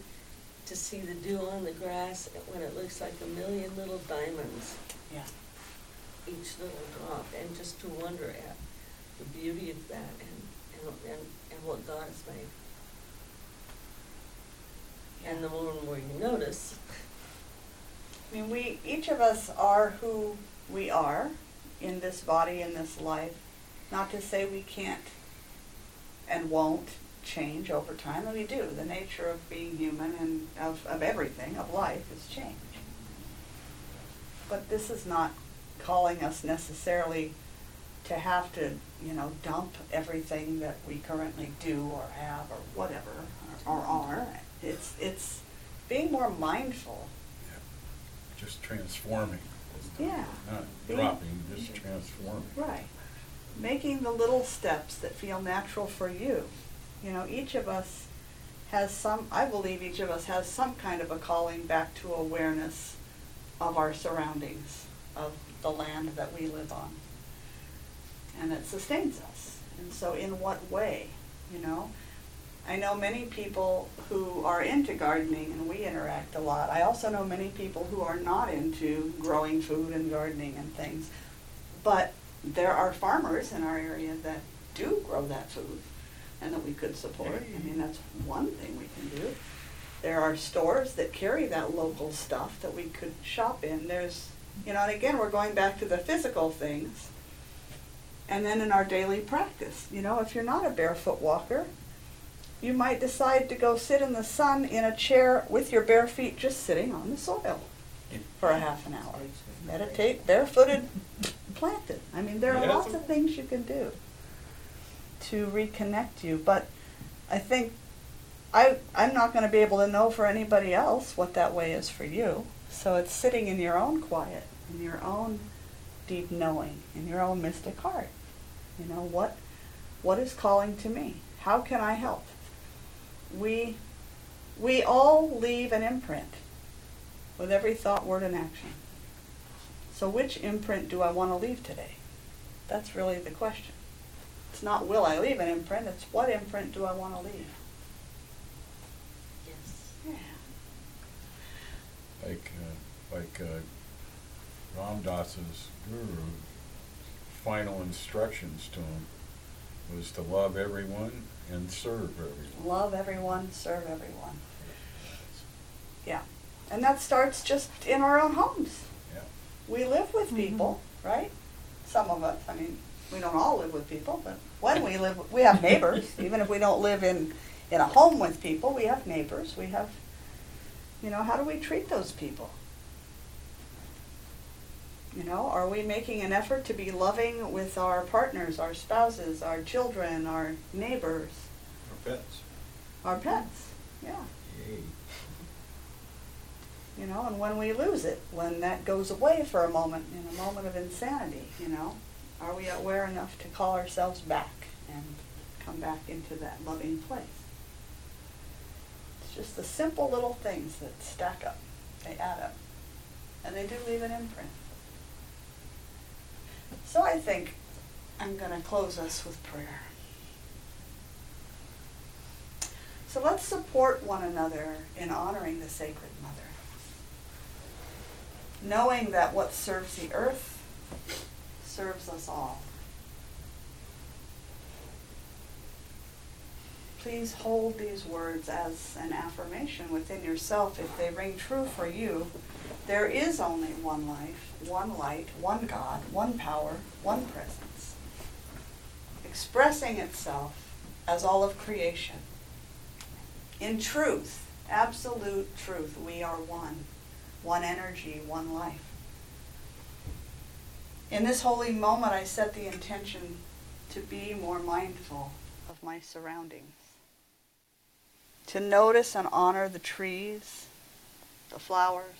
to see the dew on the grass when it looks like a million little diamonds, Yeah. each little drop, and just to wonder at the beauty of that and, and, and, and what God has made. And the more and more you notice, I mean, we, each of us are who we are in this body, in this life. Not to say we can't and won't change over time, and we do. The nature of being human and of, of everything, of life, is change. But this is not calling us necessarily to have to, you know, dump everything that we currently do or have or whatever, or, or are. It's, it's being more mindful. Yeah. Just transforming. Yeah. Not Being- dropping, just transforming. Right. Making the little steps that feel natural for you. You know, each of us has some, I believe each of us has some kind of a calling back to awareness of our surroundings, of the land that we live on. And it sustains us. And so in what way, you know? I know many people who are into gardening and we interact a lot. I also know many people who are not into growing food and gardening and things. But there are farmers in our area that do grow that food and that we could support. I mean, that's one thing we can do. There are stores that carry that local stuff that we could shop in. There's, you know, and again, we're going back to the physical things. And then in our daily practice, you know, if you're not a barefoot walker, you might decide to go sit in the sun in a chair with your bare feet just sitting on the soil for a half an hour. Meditate barefooted, planted. I mean, there are Yeah. lots of things you can do to reconnect you, but I think I I'm not going to be able to know for anybody else what that way is for you. So it's sitting in your own quiet, in your own deep knowing, in your own mystic heart. You know what what is calling to me? How can I help? We we all leave an imprint with every thought, word, and action. So which imprint do I want to leave today? That's really the question. It's not will I leave an imprint, it's what imprint do I want to leave? yes. Yeah. Like, uh, like uh, Ram Dass's guru, final instructions to him was to love everyone and serve everyone. Love everyone, serve everyone. Yeah. And that starts just in our own homes. Yeah. We live with mm-hmm. people, right? Some of us. I mean, we don't all live with people, but when we live, we have neighbors. Even if we don't live in, in a home with people, we have neighbors. We have, you know, how do we treat those people? You know, are we making an effort to be loving with our partners, our spouses, our children, our neighbors, Our pets. our pets? Yeah. Yay. you know, and when we lose it, when that goes away for a moment, in a moment of insanity, you know, are we aware enough to call ourselves back and come back into that loving place? It's just the simple little things that stack up, they add up, and they do leave an imprint. So I think I'm going to close us with prayer. So let's support one another in honoring the Sacred Mother. Knowing that what serves the earth serves us all. Please hold these words as an affirmation within yourself if they ring true for you. There is only one life, one light, one God, one power, one presence, expressing itself as all of creation. In truth, absolute truth, we are one. one energy, one life. In this holy moment, I set the intention to be more mindful of my surroundings, to notice and honor the trees, the flowers,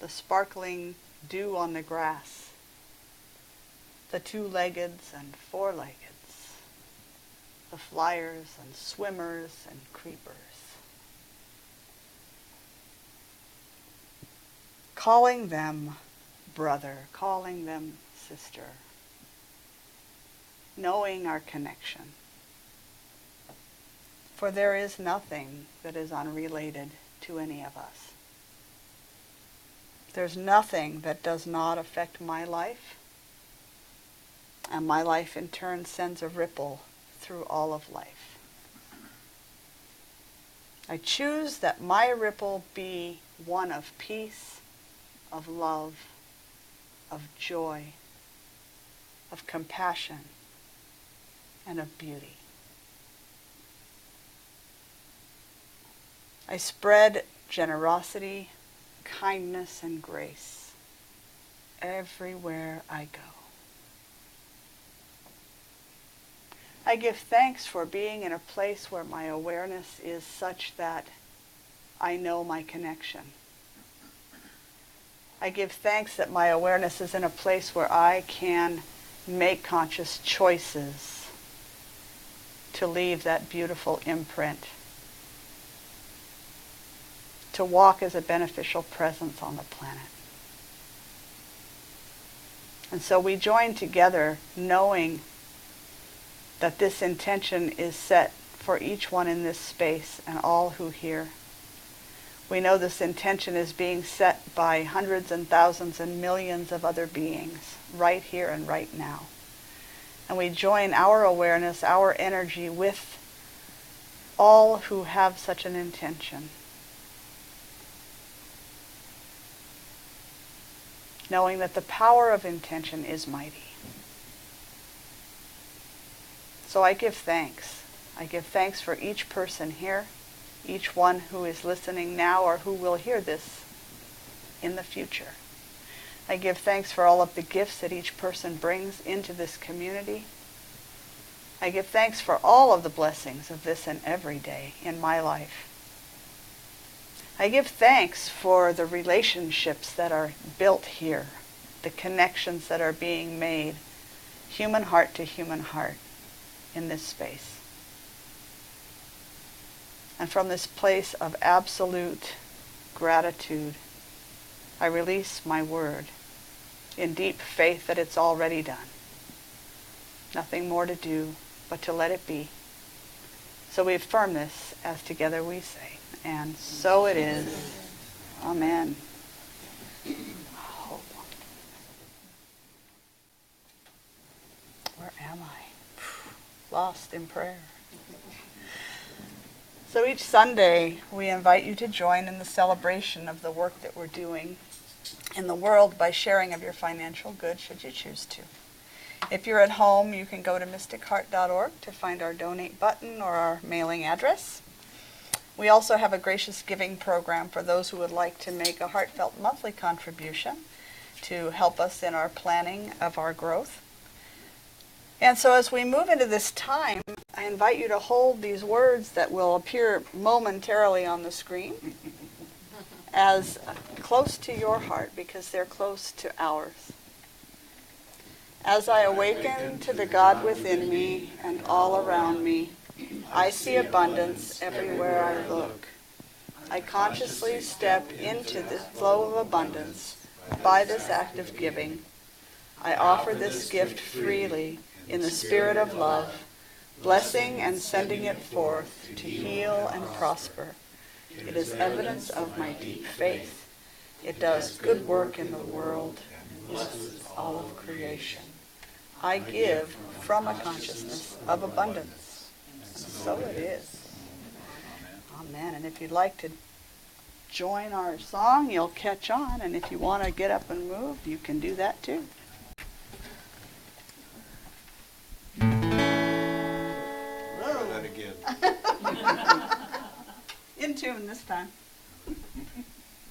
the sparkling dew on the grass, the two-leggeds and four-leggeds, the flyers and swimmers and creepers. Calling them brother, calling them sister, knowing our connection. For there is nothing that is unrelated to any of us. There's nothing that does not affect my life, and my life in turn sends a ripple through all of life. I choose that my ripple be one of peace, of love, of joy, of compassion, and of beauty. I spread generosity, kindness, and grace everywhere I go. I give thanks for being in a place where my awareness is such that I know my connection. I give thanks that my awareness is in a place where I can make conscious choices to leave that beautiful imprint, to walk as a beneficial presence on the planet. And so we join together knowing that this intention is set for each one in this space and all who hear. We know this intention is being set by hundreds and thousands and millions of other beings right here and right now. And we join our awareness, our energy with all who have such an intention. Knowing that the power of intention is mighty. So I give thanks. I give thanks for each person here, each one who is listening now or who will hear this in the future. I give thanks for all of the gifts that each person brings into this community. I give thanks for all of the blessings of this and every day in my life. I give thanks for the relationships that are built here, the connections that are being made, human heart to human heart in this space. And from this place of absolute gratitude, I release my word in deep faith that it's already done. Nothing more to do but to let it be. So we affirm this as together we say, and so it is. Amen. Where am I? Lost in prayer. So each Sunday, we invite you to join in the celebration of the work that we're doing in the world by sharing of your financial good, should you choose to. If you're at home, you can go to mysticheart.org to find our donate button or our mailing address. We also have a gracious giving program for those who would like to make a heartfelt monthly contribution to help us in our planning of our growth. And so as we move into this time, I invite you to hold these words that will appear momentarily on the screen as close to your heart because they're close to ours. As I awaken to the God within me and all around me, I see abundance everywhere I look. I consciously step into the flow of abundance by this act of giving. I offer this gift freely in the spirit of love, blessing and sending it forth to heal and prosper. It is evidence of my deep faith. It does good work in the world, and blesses all of creation. I give from a consciousness of abundance. So it is. Amen. And if you'd like to join our song, you'll catch on. And if you want to get up and move, you can do that too. That again. In tune this time.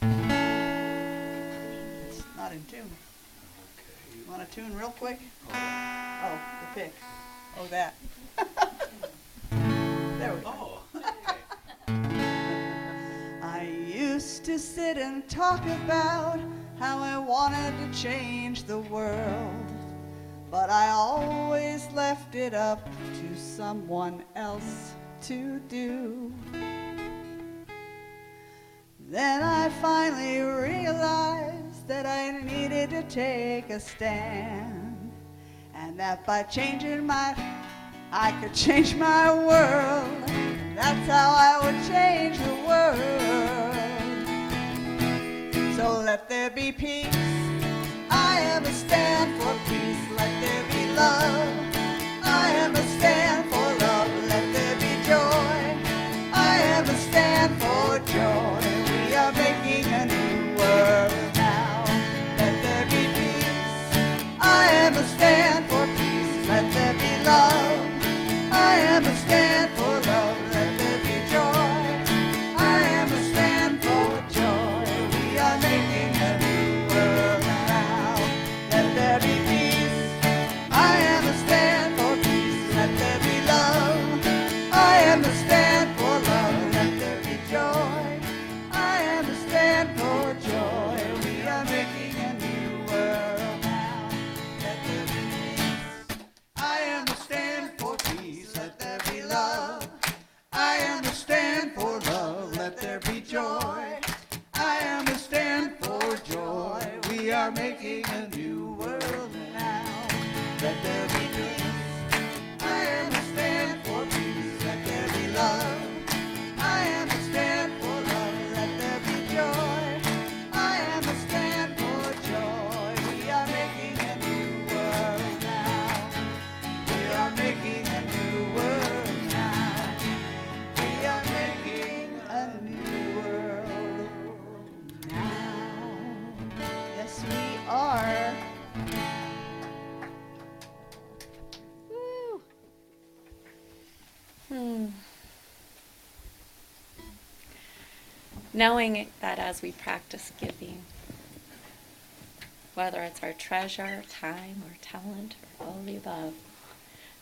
it's not in tune. You want to tune real quick? Oh, the pick. Oh, that. there we go. I used to sit and talk about how I wanted to change the world, but I always left it up to someone else to do. Then I finally realized that I needed to take a stand, and that by changing my, I could change my world. That's how I would change the world. So let there be peace. I am a stand for peace. Let there be love. I am a stand for love. Let there be joy. I am a stand for joy. Making a Knowing that as we practice giving, whether it's our treasure, time, or talent, or all the above,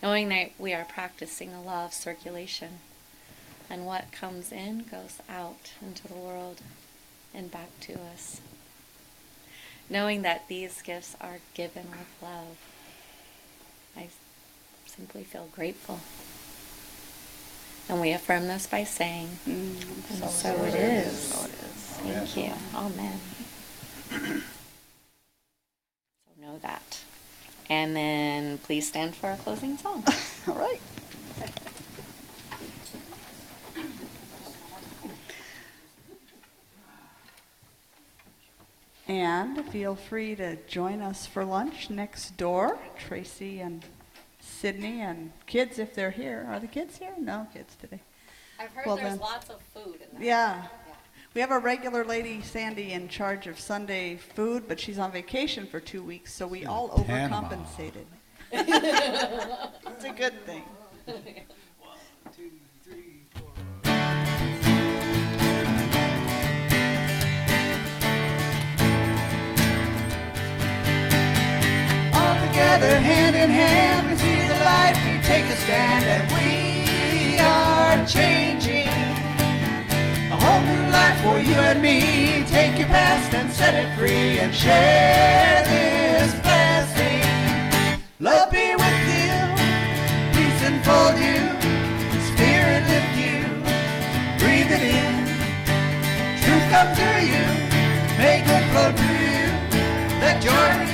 knowing that we are practicing a law of circulation, and what comes in goes out into the world and back to us. Knowing that these gifts are given with love, I simply feel grateful. And we affirm this by saying, and so so it it is. is. So it is. Thank you. Amen. So know that. And then please stand for our closing song. All right. And feel free to join us for lunch next door. Tracy and Sydney and kids, if they're here. Are the kids here? No kids today. I've heard Well, there's then- lots of food in there. Yeah. We have a regular lady, Sandy, in charge of Sunday food, but she's on vacation for two weeks, so we all Panama. overcompensated. It's a good thing. All together, hand in hand, we see the light, we take a stand, and we are changing. A whole new life for you and me. Take your past and set it free and share this blessing. Love be with you, peace enfold you, spirit lift you, breathe it in. Truth come to you, may good flow to you, let joy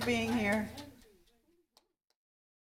for being here.